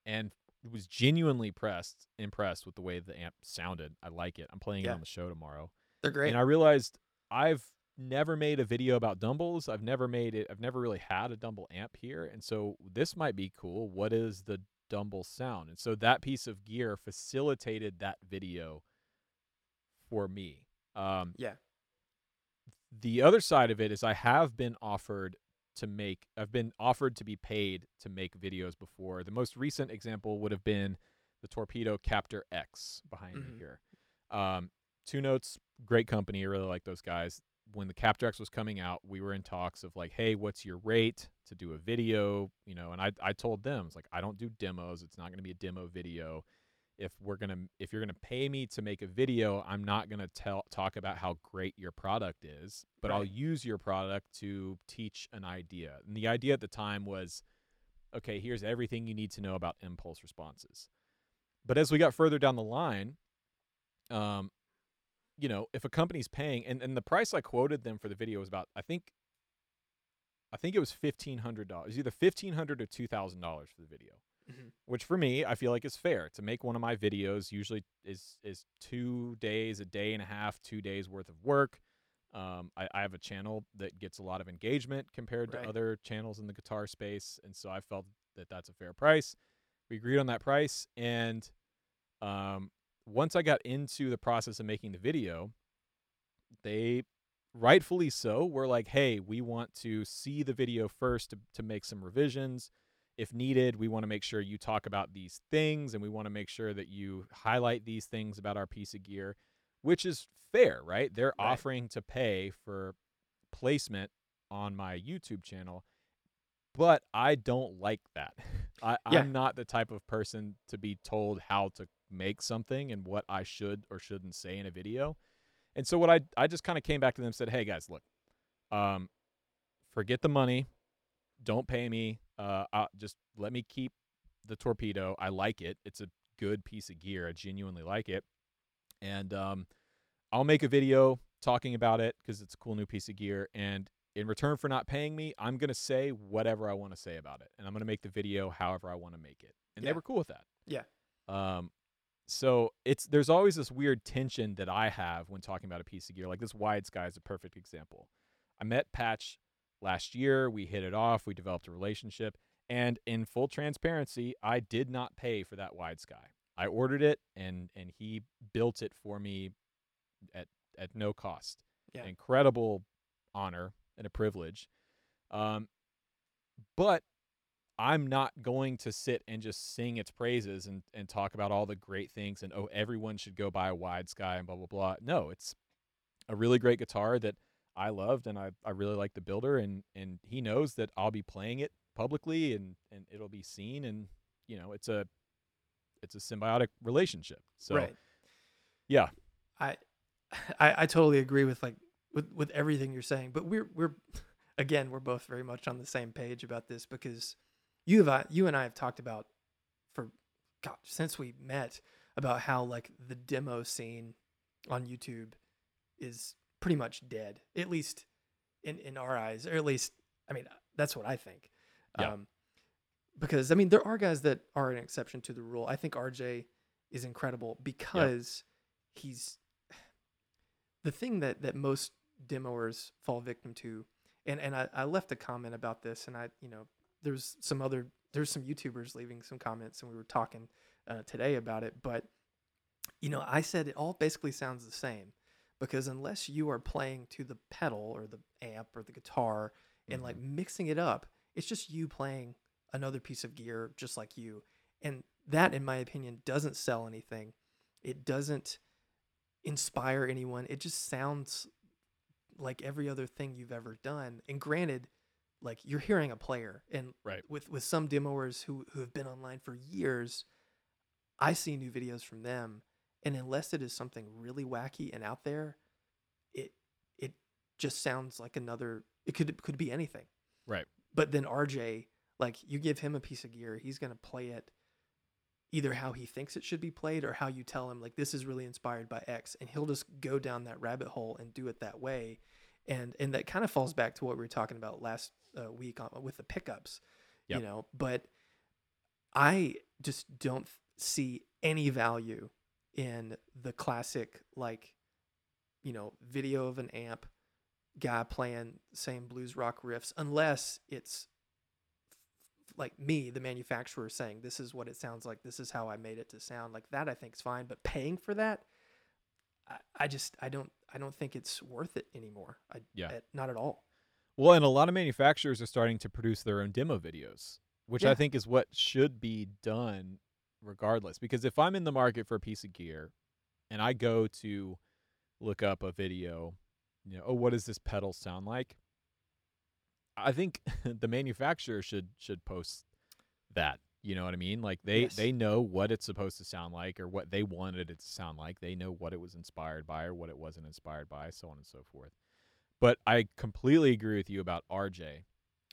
Speaker 1: and was genuinely pressed, impressed with the way the amp sounded. I like it. I'm playing it on the show tomorrow.
Speaker 2: they're great.
Speaker 1: And I realized I've never made a video about Dumbles. I've never made it. I've never really had a Dumble amp here, and so this might be cool. What is the Dumble sound? And so that piece of gear facilitated that video for me. Um,
Speaker 2: yeah.
Speaker 1: the other side of it is I have been offered to make I've been offered to be paid to make videos before. The most recent example would have been the Torpedo Captor X behind me
Speaker 2: Mhm.
Speaker 1: here. Um, two notes, great company. I really like those guys. When the Captor X was coming out, we were in talks of like, hey, what's your rate to do a video? You know, and I I told them it's like I don't do demos. It's not going to be a demo video if we're gonna if you're gonna pay me to make a video, I'm not gonna tell talk about how great your product is, but I'll use your product to teach an idea. And the idea at the time was, okay, here's everything you need to know about impulse responses. But as we got further down the line, um, you know, if a company's paying and, and the price I quoted them for the video was about I think I think it was fifteen hundred dollars, either fifteen hundred or two thousand dollars for the video
Speaker 2: Mhm.
Speaker 1: which for me I feel like is fair. To make one of my videos usually is is two days, a day and a half, two days worth of work. Um, I, I have a channel that gets a lot of engagement compared
Speaker 2: Right.
Speaker 1: to other channels in the guitar space, and so I felt that that's a fair price. We agreed on that price, and um, once I got into the process of making the video, they rightfully so were like, "Hey, we want to see the video first to, to make some revisions." If needed, we want to make sure you talk about these things and we want to make sure that you highlight these things about our piece of gear, which is fair, right? They're
Speaker 2: Right.
Speaker 1: offering to pay for placement on my YouTube channel, but I don't like that. I,
Speaker 2: Yeah.
Speaker 1: I'm not the type of person to be told how to make something and what I should or shouldn't say in a video. And so what I I just kind of came back to them and said, "Hey guys, look. Um forget the money. Don't pay me. Uh, uh, just let me keep the torpedo. I like it. It's a good piece of gear. I genuinely like it, and um, I'll make a video talking about it because it's a cool new piece of gear. And in return for not paying me, I'm gonna say whatever I want to say about it, and I'm gonna make the video however I want to make it. and
Speaker 2: Yeah.
Speaker 1: they were cool with that.
Speaker 2: Yeah.
Speaker 1: Um, so it's there's always this weird tension that I have when talking about a piece of gear. Like this wide sky is a perfect example. I met Patch last year. We hit it off. We developed a relationship. And in full transparency, I did not pay for that wide sky. I ordered it, and and he built it for me at at no cost.
Speaker 2: Yeah.
Speaker 1: An incredible honor and a privilege. Um, but I'm not going to sit and just sing its praises and, and talk about all the great things and oh everyone should go buy a wide sky and blah blah blah. No, it's a really great guitar that I loved and I, I really like the builder and, and he knows that I'll be playing it publicly and, and it'll be seen and you know it's a it's a symbiotic relationship. So
Speaker 2: right.
Speaker 1: yeah.
Speaker 2: I, I I totally agree with like with with everything you're saying, but we're we're again we're both very much on the same page about this because you have uh, you and I have talked about for God since we met about how like the demo scene on YouTube is pretty much dead, at least in in our eyes, or at least I mean that's what I think.
Speaker 1: Yeah.
Speaker 2: Um, because I mean there are guys that are an exception to the rule. I think RJ is incredible because he's the thing that that most demoers fall victim to and and I, I left a comment about this and i you know there's some other there's some youtubers leaving some comments and we were talking uh, today about it but you know i said it all basically sounds the same because unless you are playing to the pedal or the amp or the guitar and like mm-hmm. mixing it up it's just you playing another piece of gear just like you and that in my opinion doesn't sell anything it doesn't inspire anyone. It just sounds like every other thing you've ever done. And granted, like you're hearing a player, and
Speaker 1: Right.
Speaker 2: with with some demoers who who have been online for years, I see new videos from them, and unless it is something really wacky and out there, it it just sounds like another. It could could be anything.
Speaker 1: Right.
Speaker 2: But then RJ, like you give him a piece of gear, he's gonna play it either how he thinks it should be played or how you tell him like this is really inspired by X and he'll just go down that rabbit hole and do it that way. And and that kind of falls back to what we were talking about last uh, week on, with the pickups,
Speaker 1: Yep.
Speaker 2: you know, but I just don't see any value in the classic like you know, video of an amp guy playing same blues rock riffs unless it's like me, the manufacturer, saying this is what it sounds like. This is how I made it to sound like that. I think is fine, but paying for that, I, I just I don't I don't think it's worth it anymore. I,
Speaker 1: Yeah.
Speaker 2: eh, not at all.
Speaker 1: Well, and a lot of manufacturers are starting to produce their own demo videos, which I think is what should be done regardless. Because if I'm in the market for a piece of gear and I go to look up a video, you know, oh, what does this pedal sound like? I think the manufacturer should should post that. You know what I mean? Like they
Speaker 2: Yes.
Speaker 1: they know what it's supposed to sound like or what they wanted it to sound like. They know what it was inspired by or what it wasn't inspired by, so on and so forth. But I completely agree with you about RJ.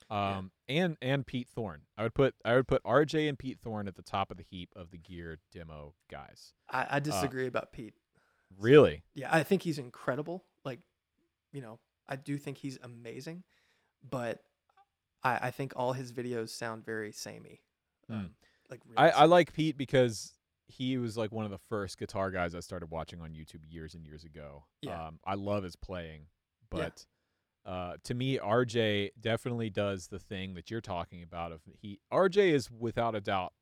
Speaker 2: Yeah.
Speaker 1: Um and and Pete Thorne. I would put I would put RJ and Pete Thorne at the top of the heap of the gear demo guys.
Speaker 2: I, I disagree about Pete.
Speaker 1: Really?
Speaker 2: Yeah, I think he's incredible. Like, you know, I do think he's amazing, but I, I think all his videos sound very samey.
Speaker 1: Mm.
Speaker 2: Um, like really
Speaker 1: I, I like Pete because he was like one of the first guitar guys I started watching on YouTube years and years ago.
Speaker 2: Yeah.
Speaker 1: Um, I love his playing,
Speaker 2: Yeah.
Speaker 1: but uh, to me, RJ definitely does the thing that you're talking about. Of he, RJ is without a doubt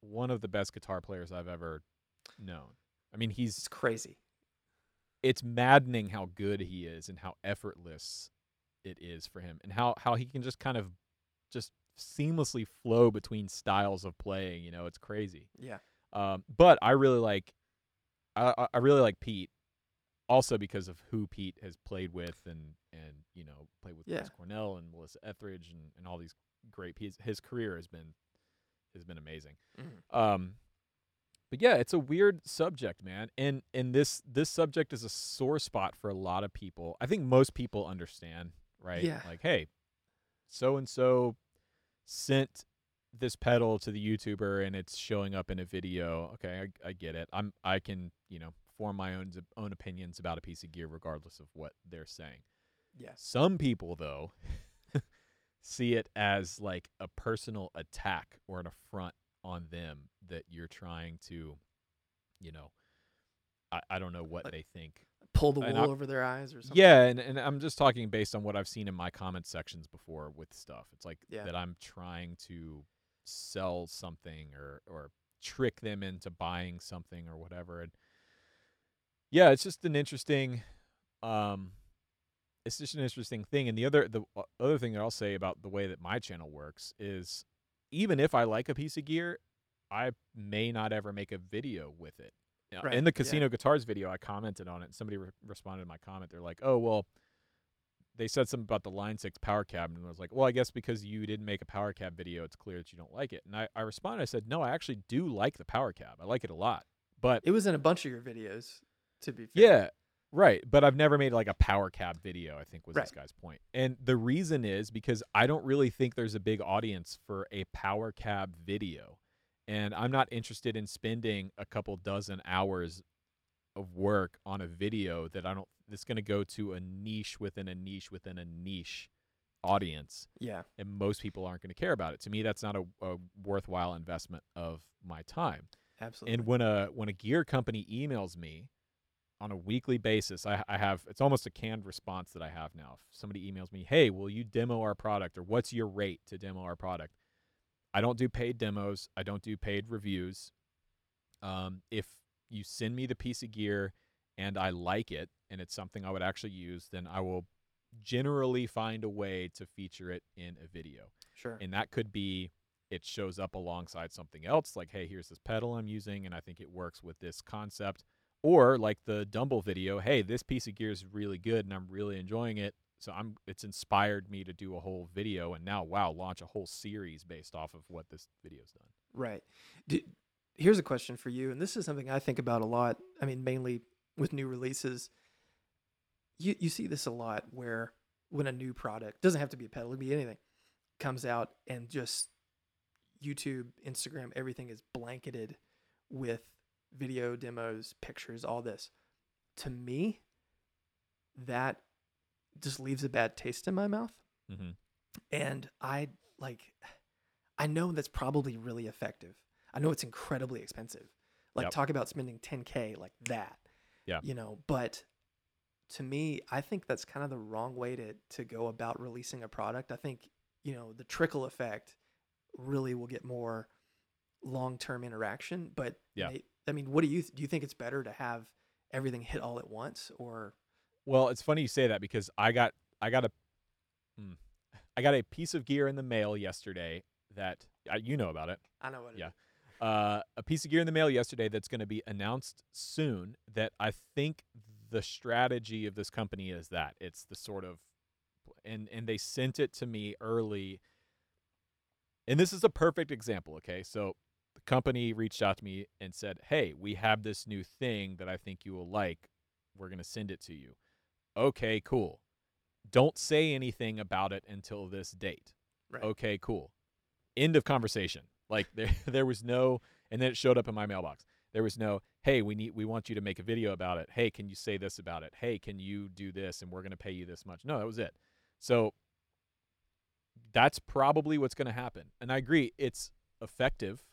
Speaker 1: one of the best guitar players I've ever known. I mean, he's
Speaker 2: it's crazy.
Speaker 1: it's maddening how good he is and how effortless it is for him and how how he can just kind of just seamlessly flow between styles of playing you know it's crazy
Speaker 2: Yeah.
Speaker 1: um but i really like i I- i really like pete also because of who pete has played with and and you know played with
Speaker 2: Yeah.
Speaker 1: Chris cornell and melissa etheridge and, and all these great his, his career has been has been amazing
Speaker 2: Mhm.
Speaker 1: um but yeah it's a weird subject man and and this this subject is a sore spot for a lot of people i think most people understand right
Speaker 2: Yeah.
Speaker 1: like hey so and so sent this pedal to the youtuber and it's showing up in a video okay I, I get it i'm i can you know form my own own opinions about a piece of gear regardless of what they're saying
Speaker 2: Yeah.
Speaker 1: some people though see it as like a personal attack or an affront on them that you're trying to, you know, I, I don't know what
Speaker 2: Like-
Speaker 1: they think.
Speaker 2: Pull the wool
Speaker 1: I-
Speaker 2: over their eyes or something.
Speaker 1: Yeah, and, and I'm just talking based on what I've seen in my comment sections before with stuff. It's like
Speaker 2: Yeah.
Speaker 1: that I'm trying to sell something or or trick them into buying something or whatever. And yeah, it's just an interesting um it's just an interesting thing. And the other the other thing that I'll say about the way that my channel works is even if I like a piece of gear, I may not ever make a video with it.
Speaker 2: Right,
Speaker 1: In the
Speaker 2: yeah.
Speaker 1: casino guitars video, I commented on it. And somebody re- responded to my comment. They're like, "Oh, well, they said something about the Line Six power cab," and I was like, "Well, I guess because you didn't make a power cab video, it's clear that you don't like it." And I, I responded. I said, "No, I actually do like the power cab. I like it a lot, but
Speaker 2: It was in a bunch of your videos, to be fair.
Speaker 1: yeah, right. But I've never made like a power cab video. I think was this guy's point. And the reason is because I don't really think there's a big audience for a power cab video, and I'm not interested in spending a couple dozen hours of work on a video that I don't. That's going to go to a niche within a niche within a niche audience
Speaker 2: Yeah.
Speaker 1: and most people aren't going to care about it. To me, that's not a, a worthwhile investment of my time.
Speaker 2: Absolutely.
Speaker 1: And when a when a gear company emails me on a weekly basis, I, I have it's almost a canned response that I have now. If somebody emails me, "Hey, will you demo our product?" or "What's your rate to demo our product?" I don't do paid demos. I don't do paid reviews. Um, if you send me the piece of gear and I like it and it's something I would actually use, then I will generally find a way to feature it in a video
Speaker 2: sure.
Speaker 1: and that could be it shows up alongside something else like hey here's this pedal i'm using and i think it works with this concept or like the dumble video hey this piece of gear is really good and i'm really enjoying it so i'm it's inspired me to do a whole video and now wow launch a whole series based off of what this video's done
Speaker 2: Right. Do, here's a question for you, and this is something I think about a lot. I mean, mainly with new releases. You you see this a lot where when a new product doesn't have to be a pedal, it could be anything, comes out and just YouTube, Instagram, everything is blanketed with video demos, pictures, all this. To me, that just leaves a bad taste in my mouth
Speaker 1: mm-hmm.
Speaker 2: and I like I know that's probably really effective. I know it's incredibly expensive. Like
Speaker 1: Yep.
Speaker 2: talk about spending 10k like that.
Speaker 1: Yeah.
Speaker 2: You know, but to me, I think that's kind of the wrong way to to go about releasing a product. I think, you know, the trickle effect really will get more long-term interaction, but
Speaker 1: Yeah.
Speaker 2: I mean, what do you th- do you think it's better to have everything hit all at once or
Speaker 1: well it's funny you say that because i got i got a hmm, i got a piece of gear in the mail yesterday that uh, you know about it
Speaker 2: I know what
Speaker 1: Yeah.
Speaker 2: is.
Speaker 1: uh, a piece of gear in the mail yesterday that's going to be announced soon. That I think the strategy of this company is that it's the sort of, and and they sent it to me early. And this is a perfect example. Okay, so the company reached out to me and said, "Hey, we have this new thing that I think you will like. We're going to send it to you." Okay, cool. Don't say anything about it until this date
Speaker 2: Right.
Speaker 1: okay, cool. End of conversation. Like there there was no and then it showed up in my mailbox. There was no, hey, we need we want you to make a video about it. Hey, can you say this about it? Hey, can you do this and we're going to pay you this much? No, that was it. So that's probably what's going to happen. And I agree, it's effective,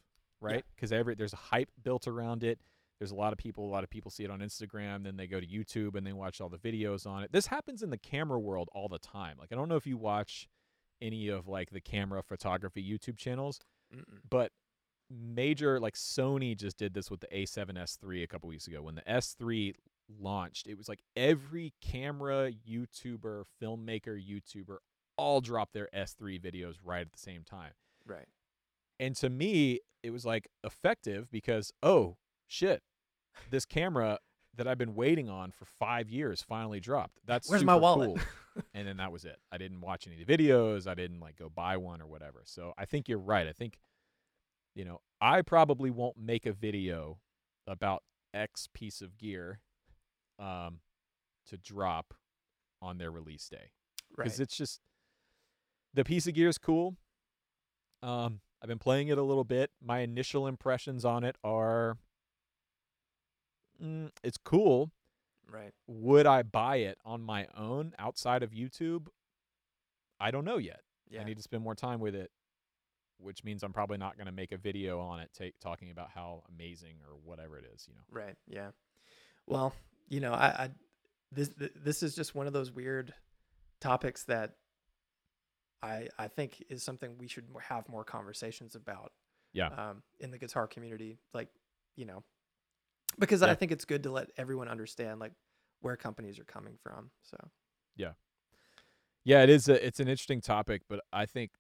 Speaker 1: right? Cuz every there's a hype built around it. There's a lot of people, a lot of people see it on Instagram, then they go to YouTube and they watch all the videos on it. This happens in the camera world all the time. Like I don't know if you watch any of like the camera photography YouTube channels,
Speaker 2: Mm-mm.
Speaker 1: but major like Sony just did this with the A7S3 a couple weeks ago when the S3 launched. It was like every camera YouTuber, filmmaker, YouTuber all dropped their S3 videos right at the same time.
Speaker 2: Right.
Speaker 1: And to me, it was like effective because oh shit, this camera that I've been waiting on for 5 years finally dropped. That's
Speaker 2: Where's my wallet?
Speaker 1: cool and then that was it. I didn't watch any of the videos. I didn't like go buy one or whatever. So I think you're right. I think, you know, I probably won't make a video about X piece of gear, um, to drop on their release day because
Speaker 2: right.
Speaker 1: it's just the piece of gear is cool. Um, I've been playing it a little bit. My initial impressions on it are, mm, it's cool
Speaker 2: right.
Speaker 1: would I buy it on my own outside of YouTube? I don't know yet.
Speaker 2: Yeah.
Speaker 1: I need to spend more time with it which means I'm probably not going to make a video on it ta- talking about how amazing or whatever it is, you know.
Speaker 2: Right. Yeah. Well, you know, I, I this this is just one of those weird topics that I I think is something we should have more conversations about.
Speaker 1: Yeah.
Speaker 2: Um, in the guitar community, like you know, because I think it's good to let everyone understand like where companies are coming from. So
Speaker 1: Yeah. Yeah, it is a it's an interesting topic, but I think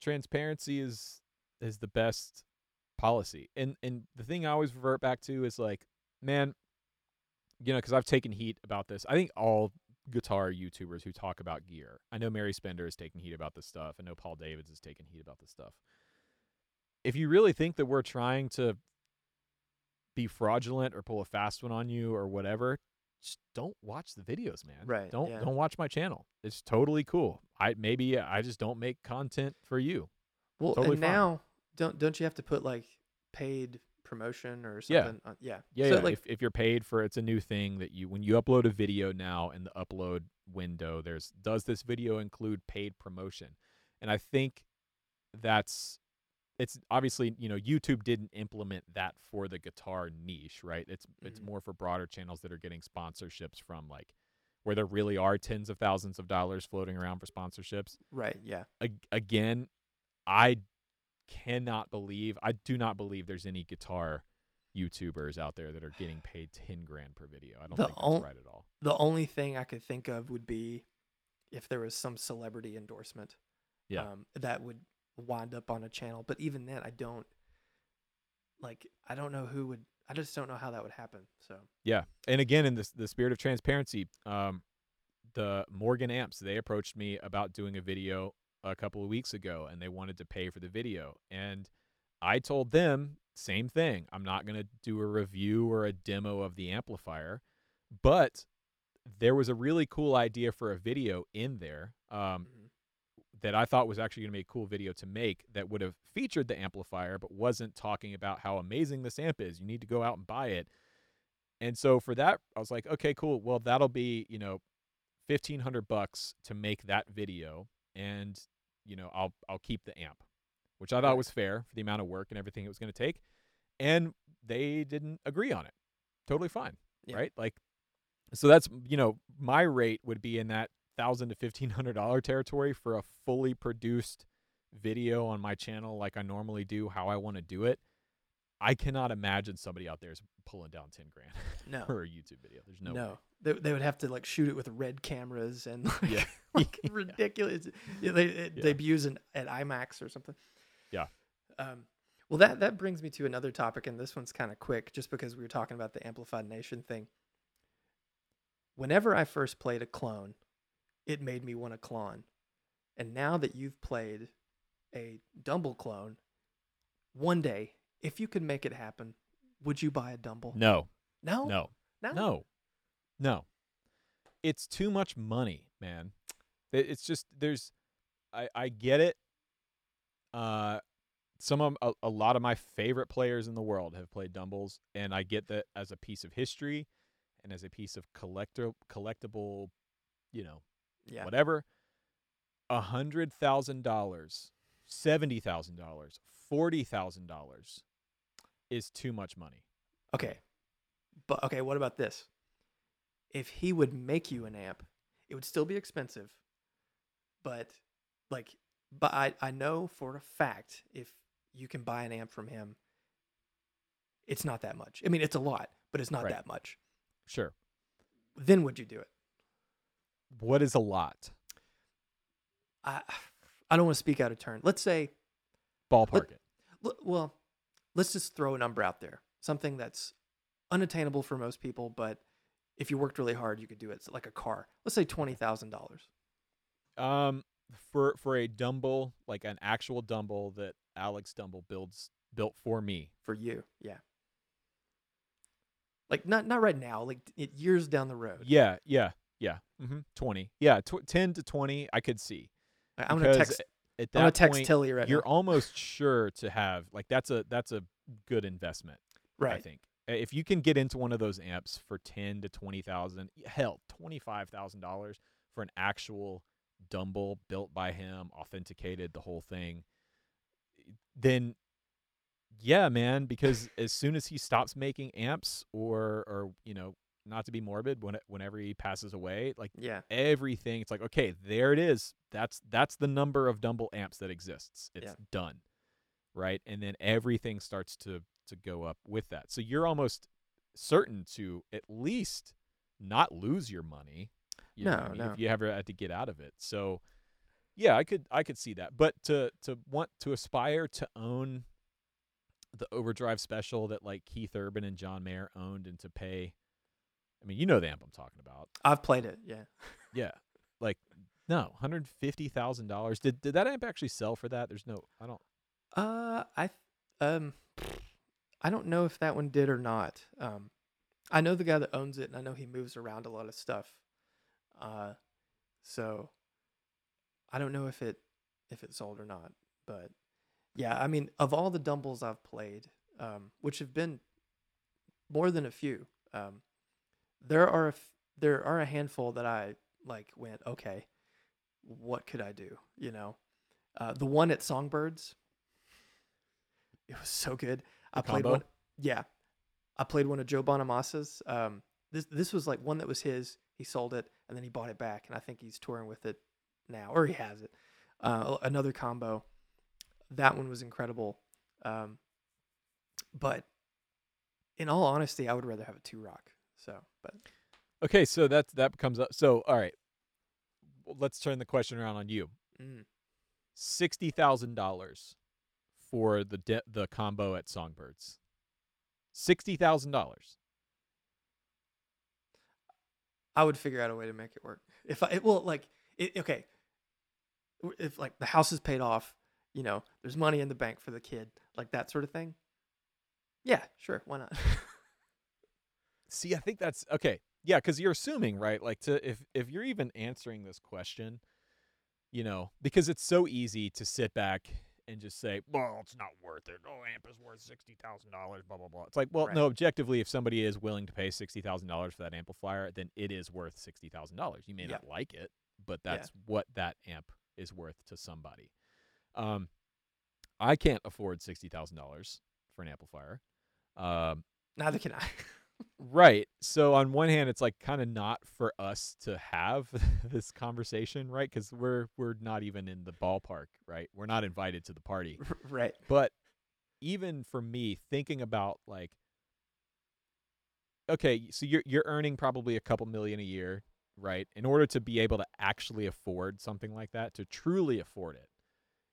Speaker 1: transparency is is the best policy. And and the thing I always revert back to is like, man, you know, cuz I've taken heat about this. I think all guitar YouTubers who talk about gear. I know Mary Spender is taking heat about this stuff. I know Paul Davids is taking heat about this stuff. If you really think that we're trying to be fraudulent or pull a fast one on you or whatever, just don't watch the videos, man.
Speaker 2: Right,
Speaker 1: Don't
Speaker 2: yeah.
Speaker 1: don't watch my channel. It's totally cool. I maybe I just don't make content for you.
Speaker 2: well,
Speaker 1: Totally
Speaker 2: and
Speaker 1: fine.
Speaker 2: now don't don't you have to put like paid promotion or
Speaker 1: Yeah.
Speaker 2: something? yeah.
Speaker 1: Yeah,
Speaker 2: So
Speaker 1: yeah.
Speaker 2: like
Speaker 1: if if you're paid for it's a new thing that you when you upload a video now in the upload window, there's does this video include paid promotion? And I think that's it's obviously, you know, YouTube didn't implement that for the guitar niche, right? It's it's
Speaker 2: Mhm.
Speaker 1: more for broader channels that are getting sponsorships from like where there really are tens of thousands of dollars floating around for sponsorships.
Speaker 2: right. Yeah.
Speaker 1: Ag- again, I cannot believe, I do not believe there's any guitar YouTubers out there that are getting paid 10 grand per video. I don't
Speaker 2: The
Speaker 1: think that's
Speaker 2: on-
Speaker 1: right at all.
Speaker 2: The only thing I could think of would be if there was some celebrity endorsement.
Speaker 1: Yeah.
Speaker 2: Um, that would wind up on a channel. But even then, I don't like. I don't know who would. I just don't know how that would happen. So
Speaker 1: Yeah. And again, in this, the spirit of transparency, um, the Morgan Amps, they approached me about doing a video a couple of weeks ago and they wanted to pay for the video. And I told them, same thing. I'm not going to do a review or a demo of the amplifier, but there was a really cool idea for a video in there um,
Speaker 2: mhm.
Speaker 1: that I thought was actually going to be a cool video to make that would have featured the amplifier but wasn't talking about how amazing this amp is. You need to go out and buy it. And so for that, I was like, okay, cool. Well, that'll be, you know, 1500 bucks to make that video and, you know, I'll I'll keep the amp, which I thought was fair for the amount of work and everything it was going to take. And they didn't agree on it. Totally fine,
Speaker 2: Yeah.
Speaker 1: right? Like so that's, you know, my rate would be in that 1000 to 1500 dollar territory for a fully produced video on my channel like I normally do how I want to do it. I cannot imagine somebody out there is pulling down 10 grand
Speaker 2: no,
Speaker 1: for a YouTube video. There's no,
Speaker 2: no,
Speaker 1: way.
Speaker 2: They, they would have to like shoot it with red cameras and like,
Speaker 1: Yeah.
Speaker 2: like ridiculous. Yeah, they it
Speaker 1: Yeah.
Speaker 2: debuts in, at IMAX or something.
Speaker 1: Yeah.
Speaker 2: Um, well, that that brings me to another topic, and this one's kind of quick, just because we were talking about the Amplified Nation thing. Whenever I first played a clone, it made me want a clone, and now that you've played a Dumble clone, one day, if you could make it happen, would you buy a Dumble?
Speaker 1: No,
Speaker 2: No,
Speaker 1: no,
Speaker 2: no,
Speaker 1: no, no. It's too much money, man. It's just there's, I I get it. Uh, some of a, a lot of my favorite players in the world have played Dumbles, and I get that as a piece of history, and as a piece of collector collectible, you know,
Speaker 2: Yeah,
Speaker 1: whatever. A hundred thousand dollars, seventy thousand dollars, forty thousand dollars is too much money.
Speaker 2: Okay. But okay, what about this? If he would make you an amp, it would still be expensive. But like but I, I know for a fact if you can buy an amp from him, it's not that much. I mean it's a lot, but it's not
Speaker 1: Right.
Speaker 2: that much.
Speaker 1: Sure.
Speaker 2: Then would you do it?
Speaker 1: What is a lot?
Speaker 2: I I don't want to speak out of turn. Let's say
Speaker 1: Ballpark it.
Speaker 2: l- well, let's just throw a number out there. Something that's unattainable for most people, but if you worked really hard, you could do it. It's like a car. Let's say twenty thousand dollars.
Speaker 1: Um, for for a Dumble, like an actual Dumble that Alex Dumble builds built for me.
Speaker 2: for you. Yeah. Like not not right now, like years down the road.
Speaker 1: Yeah, yeah, yeah. Mm-hmm. Twenty. Yeah, tw- ten to twenty. I could see.
Speaker 2: I'm gonna text.
Speaker 1: At
Speaker 2: I'm gonna
Speaker 1: that
Speaker 2: text
Speaker 1: point,
Speaker 2: Tilly right
Speaker 1: you're
Speaker 2: now.
Speaker 1: almost sure to have like that's a that's a good investment.
Speaker 2: Right.
Speaker 1: I think if you can get into one of those amps for ten to twenty thousand, hell, twenty five thousand dollars for an actual Dumble built by him, authenticated, the whole thing. then yeah, man, because as soon as he stops making amps or or you know, not to be morbid, when whenever he passes away, like
Speaker 2: Yeah.
Speaker 1: everything it's like okay, there it is. That's that's the number of Dumble amps that exists. It's
Speaker 2: Yeah.
Speaker 1: done. Right? And then everything starts to to go up with that. So you're almost certain to at least not lose your money. You know I mean,
Speaker 2: no.
Speaker 1: if you ever had to get out of it. So yeah, I could I could see that. But to to want to aspire to own the overdrive special that like Keith Urban and John Mayer owned and to pay I mean, you know the amp I'm talking about.
Speaker 2: I've played it. Yeah.
Speaker 1: Yeah. Like no, hundred fifty thousand dollars. Did did that amp actually sell for that? There's no I don't
Speaker 2: Uh, I um, I don't know if that one did or not. Um, I know the guy that owns it, and I know he moves around a lot of stuff. Uh, so I don't know if it if it sold or not, but yeah, I mean, of all the Dumbles I've played, um, which have been more than a few, um, there are a f- there are a handful that I like went okay, what could I do? You know, uh, the one at Songbirds, it was so good. I played
Speaker 1: combo?
Speaker 2: one. Yeah, I played one of Joe Bonamassa's. Um, this this was like one that was his. He sold it and then he bought it back, and I think he's touring with it now, or he has it. Uh, another combo. That one was incredible. Um, but in all honesty, I would rather have a two rock. So, but
Speaker 1: Okay, so that's that comes up. So, all right. Let's turn the question around on you.
Speaker 2: mm,
Speaker 1: Sixty thousand dollars for the de- the combo at Songbirds. Sixty thousand dollars.
Speaker 2: I would figure out a way to make it work. If I it, well, like it, okay, if like the house is paid off, you know, there's money in the bank for the kid, like that sort of thing. Yeah, sure, why not?
Speaker 1: See, I think that's okay. Yeah, because you're assuming, right? Like to if if you're even answering this question, you know, because it's so easy to sit back and just say, "Well, it's not worth it. Oh, amp is worth sixty thousand dollars." Blah blah blah. It's like, well,
Speaker 2: Right.
Speaker 1: no. Objectively, if somebody is willing to pay sixty thousand dollars for that amplifier, then it is worth sixty thousand dollars. You may
Speaker 2: Yeah.
Speaker 1: not like it, but
Speaker 2: Yeah.
Speaker 1: that's what that amp is worth to somebody. Um, I can't afford sixty thousand dollars for an amplifier. Um,
Speaker 2: Neither can I.
Speaker 1: Right. So on one hand, it's like kind of not for us to have this conversation, right? Because we're we're not even in the ballpark, right? We're not invited to the party.
Speaker 2: right.
Speaker 1: But even for me, thinking about like, okay, so you're you're earning probably a couple million a year, right? In order to be able to actually afford something like that, to truly afford it,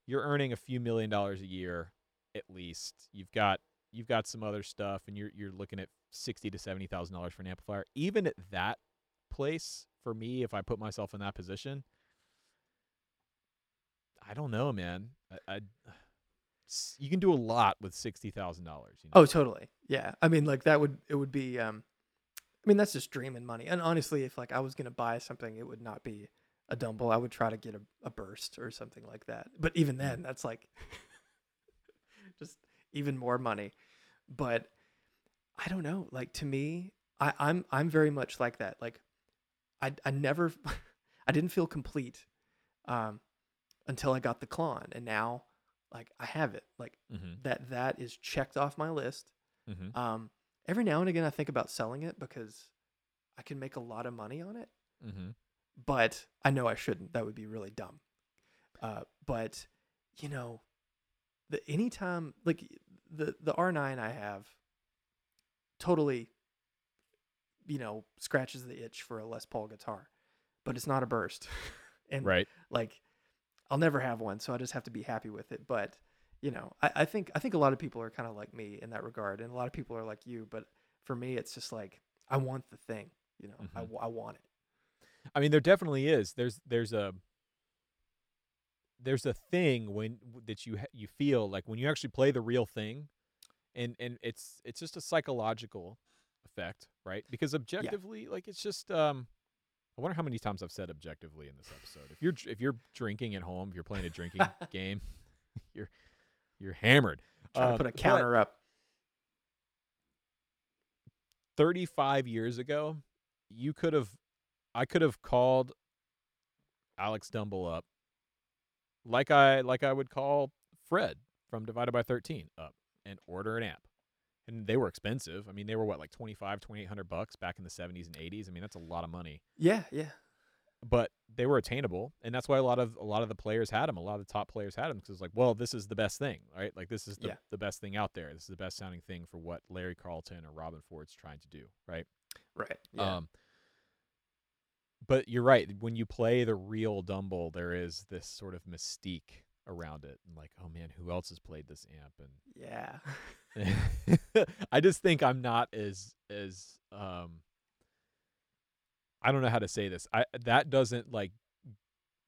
Speaker 1: you're earning a few million dollars a year at least. You've got you've got some other stuff, and you're you're looking at sixty to seventy thousand dollars for an amplifier. Even at that place, for me, if I put myself in that position, I don't know, man. I, I you can do a lot with sixty thousand dollars.
Speaker 2: Oh, totally. Yeah. I mean, like that would it would be. Um, I mean, that's just dreaming money. And honestly, if like I was gonna buy something, it would not be a dumble. I would try to get a, a burst or something like that. But even then, that's like just even more money. But I don't know. Like to me, I, I'm I'm very much like that. Like I I never I didn't feel complete um until I got the Klon, and now like I have it. Like
Speaker 1: mm-hmm.
Speaker 2: that that is checked off my list.
Speaker 1: Mm-hmm.
Speaker 2: Um, every now and again, I think about selling it because I can make a lot of money on it,
Speaker 1: Mm-hmm.
Speaker 2: but I know I shouldn't. That would be really dumb. Uh, but you know, the anytime like the the R9 I have totally, you know, scratches the itch for a Les Paul guitar, but it's not a burst, and
Speaker 1: Right.
Speaker 2: like I'll never have one, so I just have to be happy with it. But you know, I, I think I think a lot of people are kind of like me in that regard, and a lot of people are like you. But for me, it's just like I want the thing. You know, I,
Speaker 1: Mhm.
Speaker 2: w- I want it.
Speaker 1: I mean, there definitely is. There's there's a there's a thing when that you you feel like when you actually play the real thing, and and it's it's just a psychological effect, right? Because objectively, like it's just um. I wonder how many times I've said objectively in this episode. If you're if you're drinking at home, if you're playing a drinking game, you're you're hammered.
Speaker 2: Trying
Speaker 1: Um,
Speaker 2: to put a counter up.
Speaker 1: 35 years ago, you could have, I could have called Alex Dumble up, like I like I would call Fred from Divided by 13 up and order an amp. And they were expensive. I mean, they were what like 25, 2800 bucks back in the 70s and 80s. I mean, that's a lot of money.
Speaker 2: Yeah, yeah.
Speaker 1: But they were attainable, and that's why a lot of a lot of the players had them. A lot of the top players had them because it's like, well, this is the best thing, right? Like this is the,
Speaker 2: Yeah.
Speaker 1: the best thing out there. This is the best sounding thing for what Larry Carlton or Robben Ford's trying to do, right?
Speaker 2: Right. Yeah.
Speaker 1: Um, but you're right. When you play the real Dumble, there is this sort of mystique around it, and like, oh man, who else has played this amp? And yeah. I just think I'm not as as um. I don't know how to say this. I that doesn't like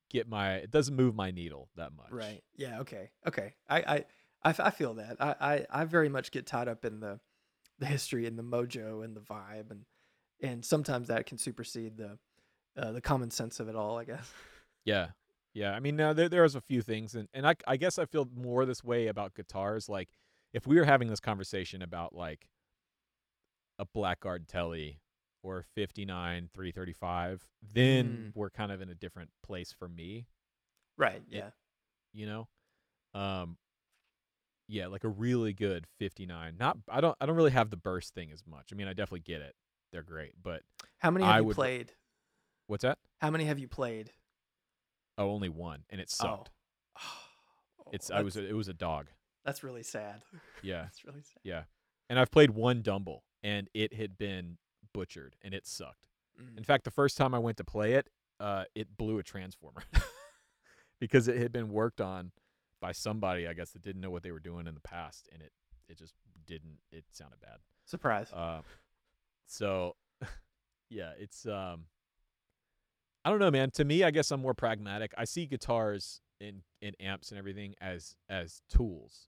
Speaker 1: get my it doesn't move my needle that much.
Speaker 2: Right. Yeah. Okay. Okay. I I I, f- I feel that. I, I I very much get tied up in the the history and the mojo and the vibe and and sometimes that can supersede the uh, the common sense of it all. I guess.
Speaker 1: Yeah. Yeah. I mean, now there there's a few things, and and I I guess I feel more this way about guitars. Like, if we were having this conversation about like a Blackguard Telly or 59 335, then
Speaker 2: Mm.
Speaker 1: we're kind of in a different place for me.
Speaker 2: Right.
Speaker 1: Yeah.
Speaker 2: Yeah.
Speaker 1: You know, um, yeah, like a really good 59. Not I don't I don't really have the burst thing as much. I mean, I definitely get it. They're great, but
Speaker 2: How many have
Speaker 1: I
Speaker 2: you
Speaker 1: would-
Speaker 2: played?
Speaker 1: What's that?
Speaker 2: How many have you played?
Speaker 1: Oh, only one, and it sucked.
Speaker 2: Oh,
Speaker 1: It's I was it was a dog.
Speaker 2: That's really sad.
Speaker 1: Yeah.
Speaker 2: That's really sad.
Speaker 1: Yeah. And I've played one Dumble and it had been butchered and it sucked.
Speaker 2: Mm.
Speaker 1: In fact, the first time I went to play it, uh, it blew a transformer because it had been worked on by somebody, I guess, that didn't know what they were doing in the past and it, it just didn't, it sounded bad.
Speaker 2: Surprise.
Speaker 1: Uh, so yeah, it's, um, I don't know, man. To me, I guess I'm more pragmatic. I see guitars in, in amps and everything as, as tools.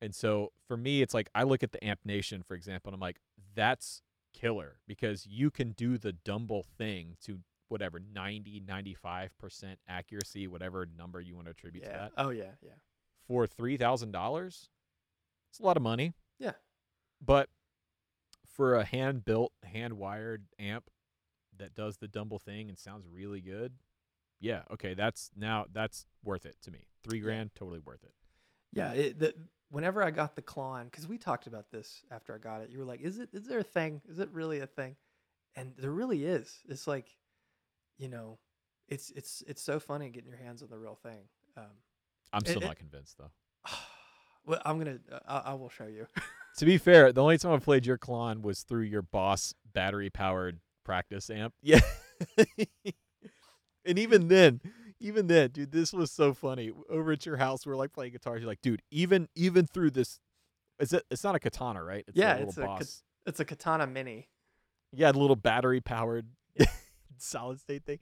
Speaker 1: And so for me, it's like I look at the Amp Nation, for example, and I'm like, that's killer because you can do the Dumble thing to whatever 90, 95% accuracy, whatever number you want to attribute to that
Speaker 2: Oh yeah. Yeah.
Speaker 1: for three thousand dollars. It's a lot of money.
Speaker 2: Yeah.
Speaker 1: But for a hand built, hand wired amp that does the Dumble thing and sounds really good, yeah, okay, that's now that's worth it to me. Three grand, totally worth it.
Speaker 2: Yeah, it, the, whenever I got the Klon, because we talked about this after I got it, you were like, "Is it? Is there a thing? Is it really a thing?" And there really is. It's like, you know, it's it's it's so funny getting your hands on the real thing. Um,
Speaker 1: I'm still
Speaker 2: it-
Speaker 1: not convinced though.
Speaker 2: well, I'm gonna, uh, I, I will show you.
Speaker 1: To be fair, the only time I played your Klon was through your Boss battery powered practice amp. Yeah. and even then, even then, dude, this was so funny. Over at your house, we are like playing guitars. You're like, dude, even even through this, is it? It's not a katana, right? It's
Speaker 2: Yeah,
Speaker 1: a little
Speaker 2: it's a kat-
Speaker 1: Boss.
Speaker 2: it's a Katana Mini.
Speaker 1: yeah, the little battery powered solid state thing.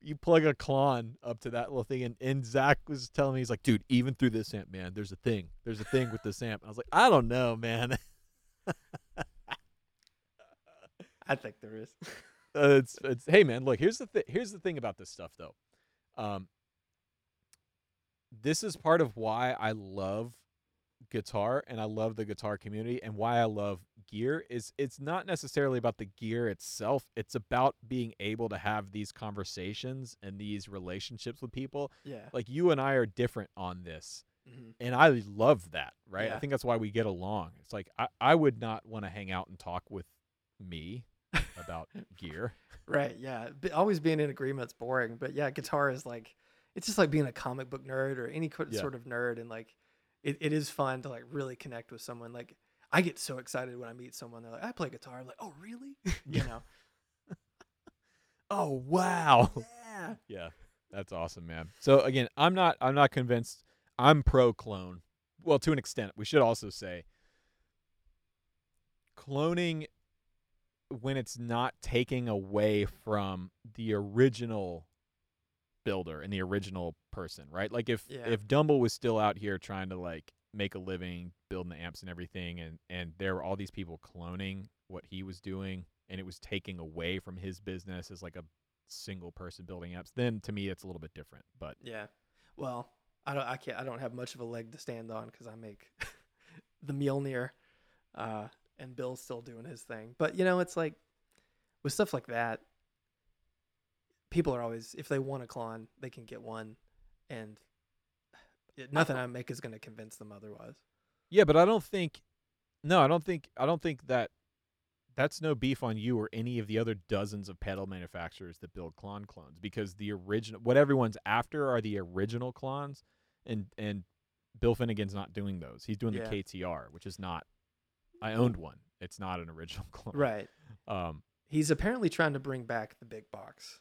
Speaker 1: You plug a Klon up to that little thing, and, and Zach was telling me, he's like, dude, even through this amp, man, there's a thing. There's a thing with this amp. I was like, I don't know, man.
Speaker 2: I think there is.
Speaker 1: uh, it's it's hey man look here's the th- here's the thing about this stuff though. Um this is part of why i love guitar and i love the guitar community and why i love gear is it's not necessarily about the gear itself. It's about being able to have these conversations and these relationships with people.
Speaker 2: Yeah.
Speaker 1: like you and i are different on this
Speaker 2: hmm
Speaker 1: and i love that right? I think that's why we get along. It's like i, I would not want to hang out and talk with me about gear
Speaker 2: Right. Yeah. Always being in agreement's boring. But yeah, guitar is like it's just like being a comic book nerd or any co-
Speaker 1: Yeah.
Speaker 2: sort of nerd, and like it, it is fun to like really connect with someone. Like I get so excited when I meet someone. They're like, I play guitar. I'm like, oh really? you know.
Speaker 1: Oh wow.
Speaker 2: Yeah.
Speaker 1: yeah. That's awesome, man. So again, I'm not I'm not convinced I'm pro clone. Well, to an extent. We should also say cloning when it's not taking away from the original builder and the original person, right? Like if
Speaker 2: Yeah.
Speaker 1: if Dumble was still out here trying to like make a living building the amps and everything and and there were all these people cloning what he was doing and it was taking away from his business as like a single person building apps, then to me it's a little bit different. But
Speaker 2: Yeah. Well, I don't. I can't. I don't have much of a leg to stand on because I make the Mjolnir, uh, and Bill's still doing his thing. But you know, it's like with stuff like that, people are always if they want a clone, they can get one, and nothing I make is going to convince them otherwise.
Speaker 1: Yeah, but I don't think. No, I don't think. I don't think that. That's no beef on you or any of the other dozens of pedal manufacturers that build Klon clones because the original, what everyone's after, are the original clones, and and Bill Finnegan's not doing those. He's doing
Speaker 2: Yeah.
Speaker 1: the KTR, which is not. I owned one. It's not an original clone.
Speaker 2: Right.
Speaker 1: Um.
Speaker 2: He's apparently trying to bring back the big box,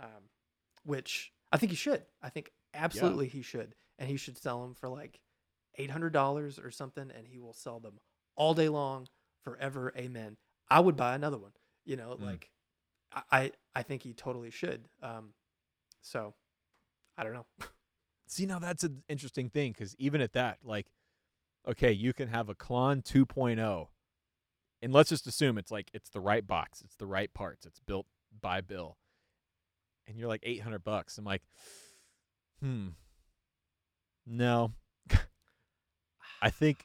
Speaker 2: um, which I think he should. I think absolutely he should, and he should sell them for like eight hundred dollars or something, and he will sell them all day long, forever. Amen. I would buy another one. You know,
Speaker 1: Mm.
Speaker 2: like I, I I think he totally should. Um, so I don't know.
Speaker 1: See, now that's an interesting thing because even at that, like, okay, you can have a Klon 2.0, and let's just assume it's like it's the right box, it's the right parts, it's built by Bill, and you're like 800 bucks. I'm like, hmm, no. I think,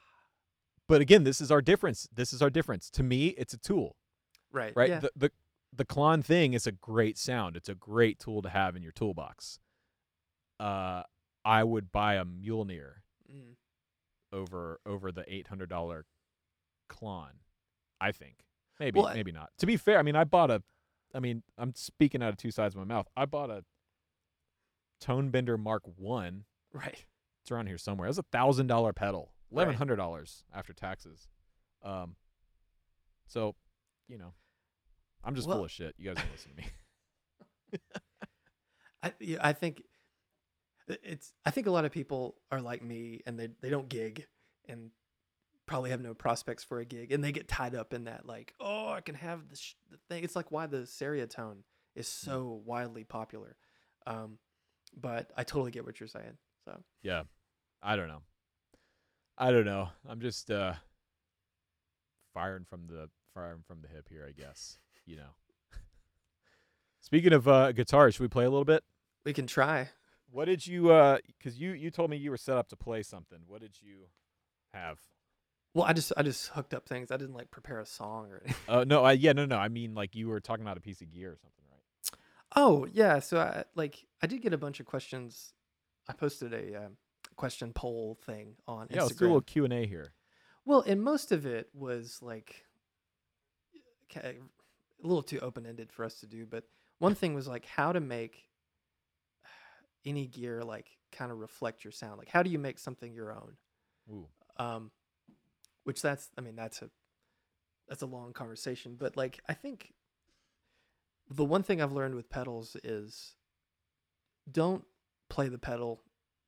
Speaker 1: but again, this is our difference. This is our difference. To me, it's a tool,
Speaker 2: Right.
Speaker 1: right?
Speaker 2: Yeah.
Speaker 1: The, the the Klon thing is a great sound. It's a great tool to have in your toolbox. Uh, I would buy a Mjolnir
Speaker 2: Mm.
Speaker 1: Over over the eight hundred dollar Klon. I think maybe
Speaker 2: Well,
Speaker 1: maybe not. To be fair, I mean I bought a. I mean I'm speaking out of two sides of my mouth. I bought a Tonebender Mark One.
Speaker 2: Right.
Speaker 1: It's around here somewhere. It was a thousand dollar pedal, eleven hundred dollars after taxes. Um, so you know, I'm just
Speaker 2: Well-
Speaker 1: full of shit. You guys don't listen to me.
Speaker 2: I I think it's I think a lot of people are like me and they they don't gig and probably have no prospects for a gig and they get tied up in that like oh I can have the, thing it's like why the Ceriatone is so widely popular um but I totally get what you're saying so
Speaker 1: Yeah. I don't know. I don't know. I'm just uh firing from the firing from the hip here, I guess. You know. Speaking of uh guitar, should we play a little bit?
Speaker 2: we can try
Speaker 1: What did you uh cuz you you told me you were set up to play something. What did you have?
Speaker 2: well I just I just hooked up things I didn't like prepare a song or anything
Speaker 1: Uh no, I yeah, no no. I mean like you were talking about a piece of gear or something, right?
Speaker 2: Oh yeah, so I like I did get a bunch of questions. I posted a um, question poll thing on Instagram.
Speaker 1: Yeah, let's do a little Q&A here.
Speaker 2: Well, and most of it was like a little too open ended for us to do. But one thing was like how to make any gear like kind of reflect your sound. Like how do you make something your own?
Speaker 1: Ooh.
Speaker 2: Um, which that's I mean that's a that's a long conversation. But like I think the one thing I've learned with pedals is don't play the pedal,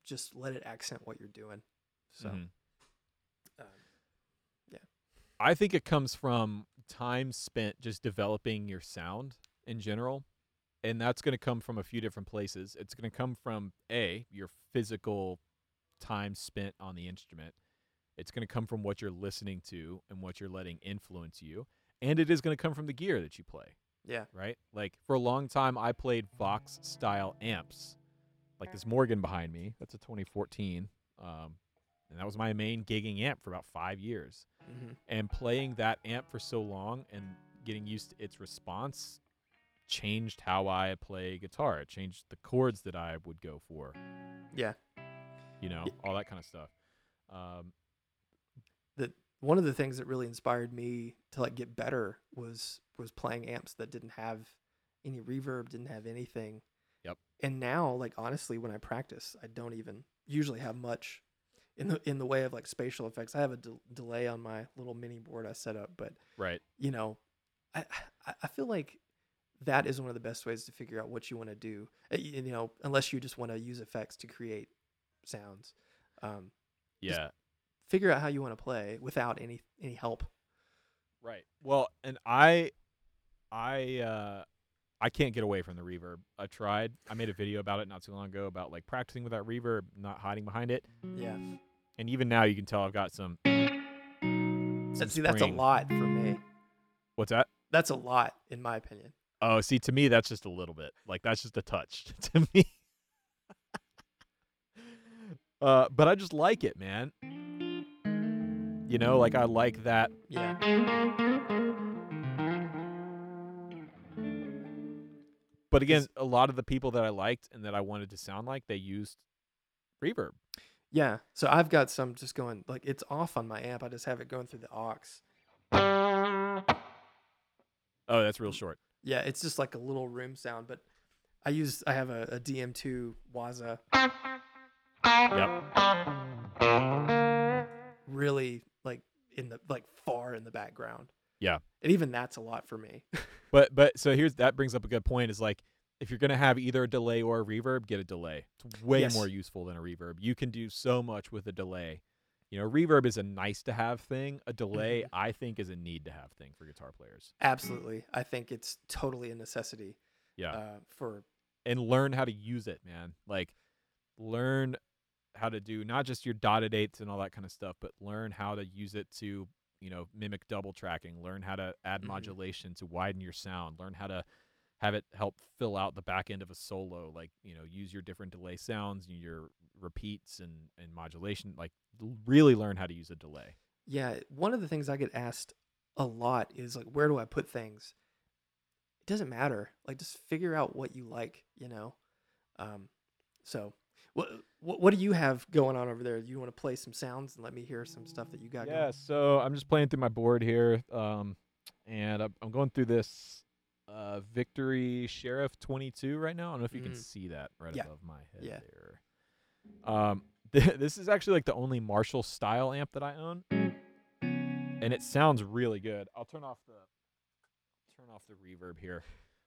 Speaker 2: just let it accent what you're doing. So.
Speaker 1: Mhm.
Speaker 2: Um,
Speaker 1: I think it comes from time spent just developing your sound in general. And that's going to come from a few different places. It's going to come from A, your physical time spent on the instrument. It's going to come from what you're listening to and what you're letting influence you. And it is going to come from the gear that you play,
Speaker 2: Yeah.
Speaker 1: right? Like for a long time, I played Vox style amps, like this Morgan behind me. That's a 2014. Um, and that was my main gigging amp for about five years
Speaker 2: hmm
Speaker 1: and playing that amp for so long and getting used to its response changed how I play guitar. It changed the chords that I would go for,
Speaker 2: Yeah.
Speaker 1: you know, all that kind of stuff. Um,
Speaker 2: The one of the things that really inspired me to like get better was was playing amps that didn't have any reverb, didn't have anything.
Speaker 1: Yep.
Speaker 2: And now, like honestly, when I practice, I don't even usually have much in the in the way of like spatial effects. I have a del- delay on my little mini board I set up, but
Speaker 1: right.
Speaker 2: you know, I- I feel like that is one of the best ways to figure out what you want to do. Uh, You know, unless you just want to use effects to create sounds. Um,
Speaker 1: Yeah.
Speaker 2: figure out how you want to play without any any help.
Speaker 1: Right. Well, and I, I, uh, I can't get away from the reverb. I tried. I made a video about it not too long ago about like practicing without reverb, not hiding behind it.
Speaker 2: Yeah.
Speaker 1: And even now, you can tell I've got some. some
Speaker 2: See, that's a lot for me.
Speaker 1: What's that?
Speaker 2: That's a lot, in my opinion.
Speaker 1: Oh, see, to me, that's just a little bit. Like that's just a touch to me. uh, but I just like it, man. You know, like I like that.
Speaker 2: Yeah.
Speaker 1: But again, a lot of the people that I liked and that I wanted to sound like, they used reverb.
Speaker 2: Yeah. So I've got some just going like it's off on my amp. I just have it going through the aux.
Speaker 1: Oh, that's real short.
Speaker 2: Yeah, it's just like a little room sound, but I use I have a, a DM2 Waza.
Speaker 1: Yep.
Speaker 2: Really like in the like far in the background.
Speaker 1: Yeah.
Speaker 2: And even that's a lot for me.
Speaker 1: But but so here's that brings up a good point is like if you're gonna have either a delay or a reverb, get a delay. It's way
Speaker 2: Yes.
Speaker 1: more useful than a reverb. You can do so much with a delay. You know, reverb is a nice to have thing. A delay,
Speaker 2: Mhm.
Speaker 1: I think, is a need to have thing for guitar players.
Speaker 2: Absolutely. I think it's totally a necessity
Speaker 1: Yeah.
Speaker 2: uh, for
Speaker 1: and learn how to use it, man. Like learn how to do not just your dotted eighths and all that kind of stuff, but learn how to use it to, you know, mimic double tracking, learn how to add
Speaker 2: Mhm.
Speaker 1: modulation to widen your sound, learn how to have it help fill out the back end of a solo, like, you know, use your different delay sounds, your repeats and, and modulation, like really learn how to use a delay.
Speaker 2: Yeah, one of the things I get asked a lot is like, where do I put things? It doesn't matter. Like, just figure out what you like, you know. Um, so, what what, what do you have going on over there? You want to play some sounds and let me hear some stuff that you got?
Speaker 1: Yeah,
Speaker 2: going?
Speaker 1: so I'm just playing through my board here, um, and I'm, I'm going through this uh, Victory Sheriff 22 right now. I don't know if you can
Speaker 2: Mm.
Speaker 1: see that right
Speaker 2: Yeah.
Speaker 1: above my head
Speaker 2: Yeah.
Speaker 1: there. Um, this is actually like the only Marshall style amp that I own, and it sounds really good. I'll turn off the turn off the reverb here.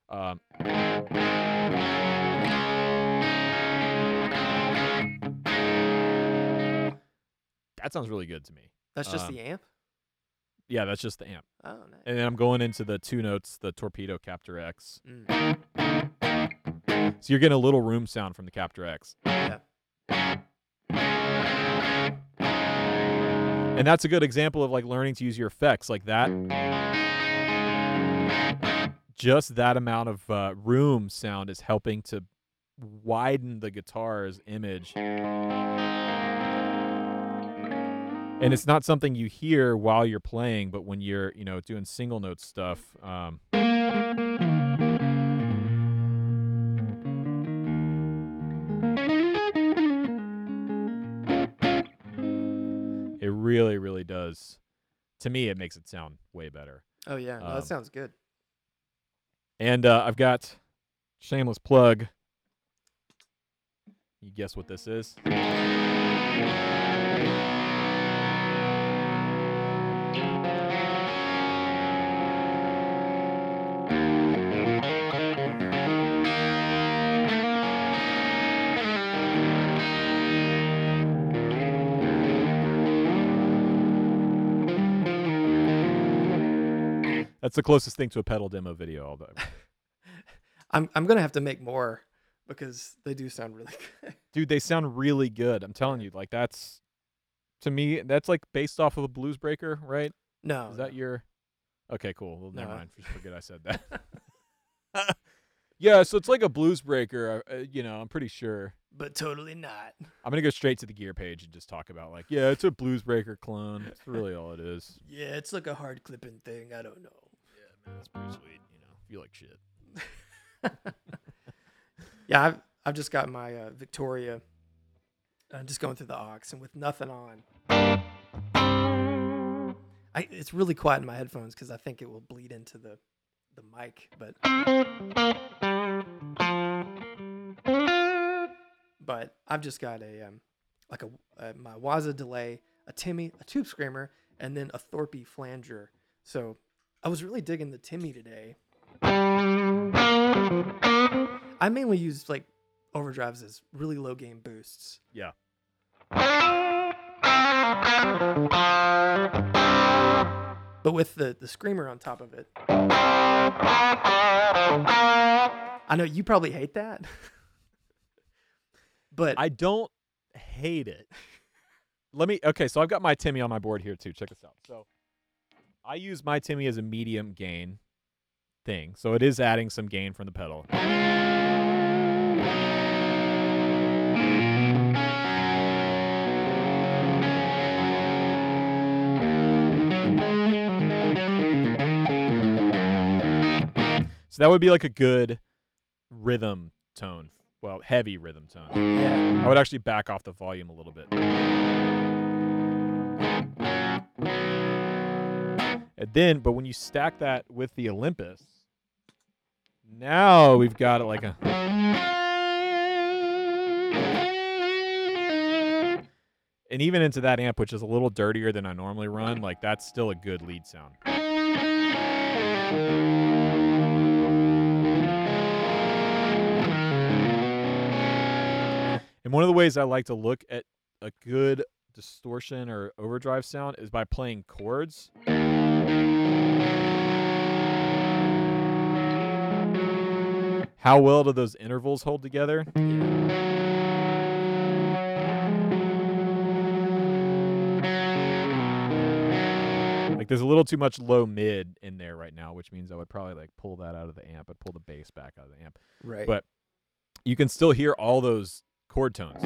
Speaker 1: Um, that sounds really good to me.
Speaker 2: That's just
Speaker 1: um,
Speaker 2: the amp.
Speaker 1: Yeah, that's just the amp.
Speaker 2: Oh, nice.
Speaker 1: And then I'm going into the two notes, the Torpedo Captor X.
Speaker 2: Mm,
Speaker 1: So you're getting a little room sound from the Captor X.
Speaker 2: yeah.
Speaker 1: And that's a good example of like learning to use your effects like that. Just that amount of uh, room sound is helping to widen the guitar's image. And it's not something you hear while you're playing, but when you're, you know, doing single note stuff. Um, does. To me, it makes it sound way better.
Speaker 2: Oh, yeah. No,
Speaker 1: Um,
Speaker 2: that sounds good.
Speaker 1: And uh, I've got shameless plug. You guess what this is? That's the closest thing to a pedal demo video. Although,
Speaker 2: I'm I'm gonna have to make more because they do sound really good.
Speaker 1: dude, they sound really good. I'm telling you, like that's to me, that's like based off of a blues breaker, right?
Speaker 2: No,
Speaker 1: Is that
Speaker 2: no.
Speaker 1: your? Okay, cool. Well, never
Speaker 2: No.
Speaker 1: mind. Just forget I said that. yeah, so it's like a blues breaker. Uh, uh, you know, I'm pretty sure.
Speaker 2: but totally not.
Speaker 1: I'm gonna go straight to the gear page and just talk about like, yeah, it's a blues breaker clone. That's really all it is.
Speaker 2: Yeah, it's like a hard clipping thing. I don't know.
Speaker 1: Man, that's pretty sweet. You know, you like shit.
Speaker 2: Yeah, I've I've just got my uh, Victoria. I'm just going through the aux and with nothing on. I, it's really quiet in my headphones because I think it will bleed into the the mic, but but I've just got a um like a, uh my Waza delay, a Timmy, a tube screamer, and then a Thorpe flanger. So I was really digging the Timmy today. I mainly use like overdrives as really low gain boosts.
Speaker 1: Yeah.
Speaker 2: But with the, the screamer on top of it. I know you probably hate that. but
Speaker 1: I don't hate it. Let me. Okay, so I've got my Timmy on my board here too. Check this out. So I use my Timmy as a medium gain thing, so it is adding some gain from the pedal. So that would be like a good rhythm tone well, heavy rhythm tone.
Speaker 2: Yeah.
Speaker 1: I would actually back off the volume a little bit. And then, but when you stack that with the Olympus, now we've got it like a. And even into that amp, which is a little dirtier than I normally run, like that's still a good lead sound. And one of the ways I like to look at a good distortion or overdrive sound is by playing chords. How well do those intervals hold together? Like there's a little too much low mid in there right now, which means I would probably like pull that out of the amp. I'd pull the bass back out of the amp.
Speaker 2: Right.
Speaker 1: But you can still hear all those chord tones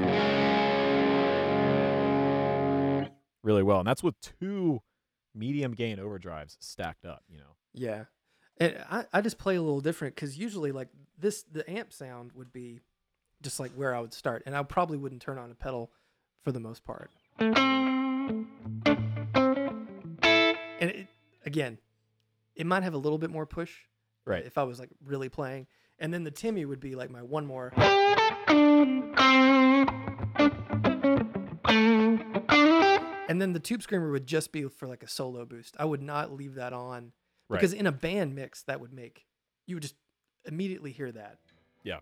Speaker 1: really well. And that's with two medium gain overdrives stacked up, you know.
Speaker 2: Yeah. And I, I just play a little different because usually like this the amp sound would be just like where I would start, and I probably wouldn't turn on a pedal for the most part. And it, again, it might have a little bit more push,
Speaker 1: Right.
Speaker 2: If I was like really playing, and then the Timmy would be like my one more. And then the tube screamer would just be for like a solo boost. I would not leave that on
Speaker 1: Right.
Speaker 2: because in a band mix that would make you would just immediately hear that.
Speaker 1: Yeah.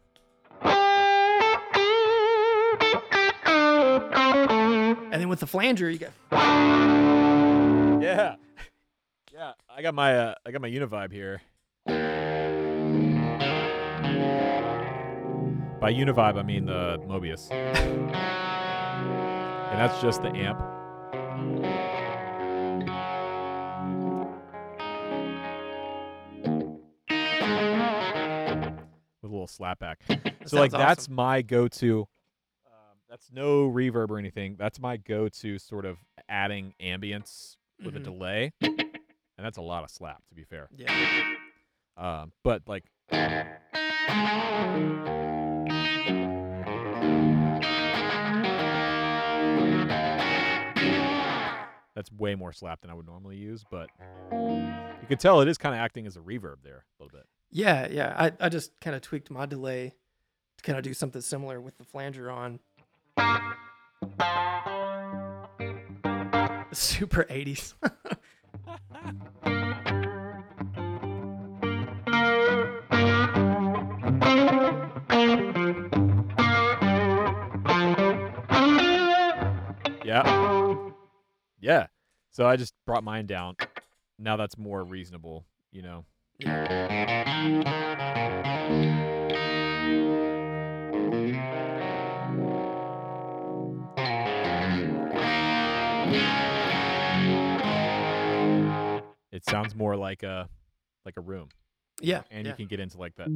Speaker 2: And then with the flanger, you get
Speaker 1: Yeah. Yeah. I got my uh, I got my Univibe here. By Univibe I mean the Mobius. and that's just the amp. Slapback. so like
Speaker 2: sounds
Speaker 1: that's my go-to um, that's no reverb or anything that's my go-to sort of adding ambience with a
Speaker 2: Mhm.
Speaker 1: delay and that's a lot of slap to be fair
Speaker 2: yeah.
Speaker 1: um, but like that's way more slap than i would normally use but you could tell it is kind of acting as a reverb there a little bit
Speaker 2: Yeah, yeah. I, I just kind of tweaked my delay to kind of do something similar with the flanger on. Super 80s.
Speaker 1: Yeah. Yeah. So I just brought mine down. Now that's more reasonable, you know. It sounds more like a like a room.
Speaker 2: yeah.
Speaker 1: And
Speaker 2: yeah.
Speaker 1: you can get into like that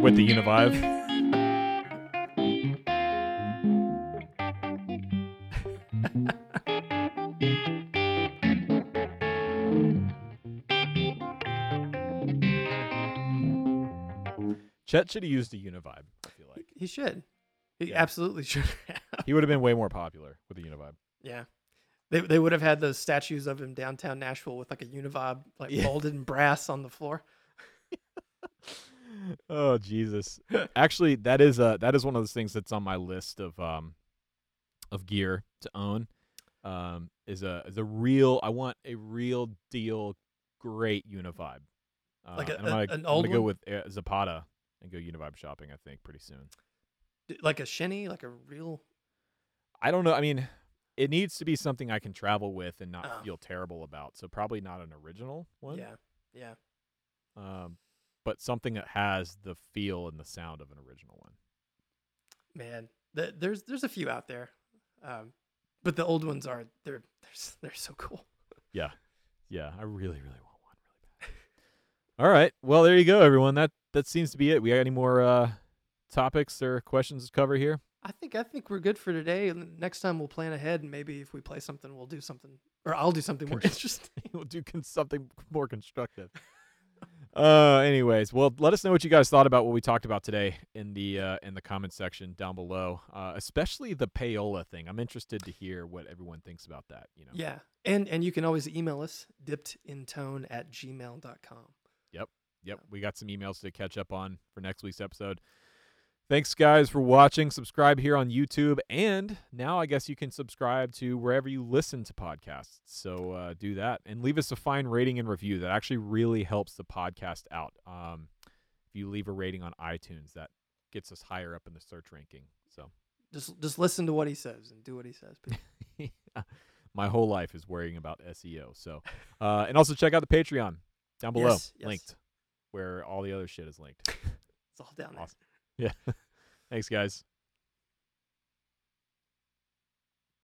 Speaker 1: with the Univibe. Chet should have used a Univibe, I feel like.
Speaker 2: He should. He
Speaker 1: Yeah.
Speaker 2: absolutely should. have.
Speaker 1: He would have been way more popular with a Univibe.
Speaker 2: yeah. They, they would have had those statues of him downtown Nashville with like a univibe like
Speaker 1: Yeah.
Speaker 2: molded in brass on the floor.
Speaker 1: oh Jesus! Actually, that is uh that is one of those things that's on my list of um of gear to own. Um, is a is a real. I want a real deal, great Univibe. Uh,
Speaker 2: Like a-
Speaker 1: and I'm
Speaker 2: a-
Speaker 1: gonna,
Speaker 2: an
Speaker 1: I'm
Speaker 2: old
Speaker 1: gonna go
Speaker 2: one?
Speaker 1: with uh, Zapata and go Univibe shopping. I think pretty soon.
Speaker 2: Like a Shin-ei, like a real.
Speaker 1: I don't know. I mean, it needs to be something I can travel with and not
Speaker 2: Oh.
Speaker 1: feel terrible about. So probably not an original one.
Speaker 2: Yeah. Yeah.
Speaker 1: Um, but something that has the feel and the sound of an original one.
Speaker 2: Man, th- there's there's a few out there, um, but the old ones are they're they're they're so cool.
Speaker 1: Yeah, yeah, I really, really want one really bad. All right. Well, there you go, everyone. That that seems to be it. We got any more uh, topics or questions to cover here?
Speaker 2: I think I think we're good for today. and Next time we'll plan ahead, and maybe if we play something, we'll do something, or I'll do something more interesting.
Speaker 1: we'll do con- something more constructive. Uh, anyways, well, let us know what you guys thought about what we talked about today in the uh, in the comment section down below. Uh, especially the payola thing. I'm interested to hear what everyone thinks about that. You know.
Speaker 2: Yeah. And and you can always email us dippedintone at gmail.com.
Speaker 1: Yep, we got some emails to catch up on for next week's episode. Thanks, guys, for watching. Subscribe here on YouTube, and now I guess you can subscribe to wherever you listen to podcasts. So uh, do that and leave us a fine rating and review. That actually really helps the podcast out. Um, if you leave a rating on iTunes, that gets us higher up in the search ranking. So
Speaker 2: Just just listen to what he says and do what he says. people.
Speaker 1: my whole life is worrying about SEO. So, uh, and also check out the Patreon down below,
Speaker 2: Yes, yes.
Speaker 1: linked, where all the other shit is linked.
Speaker 2: It's all down there.
Speaker 1: Awesome. Yeah. Thanks, guys.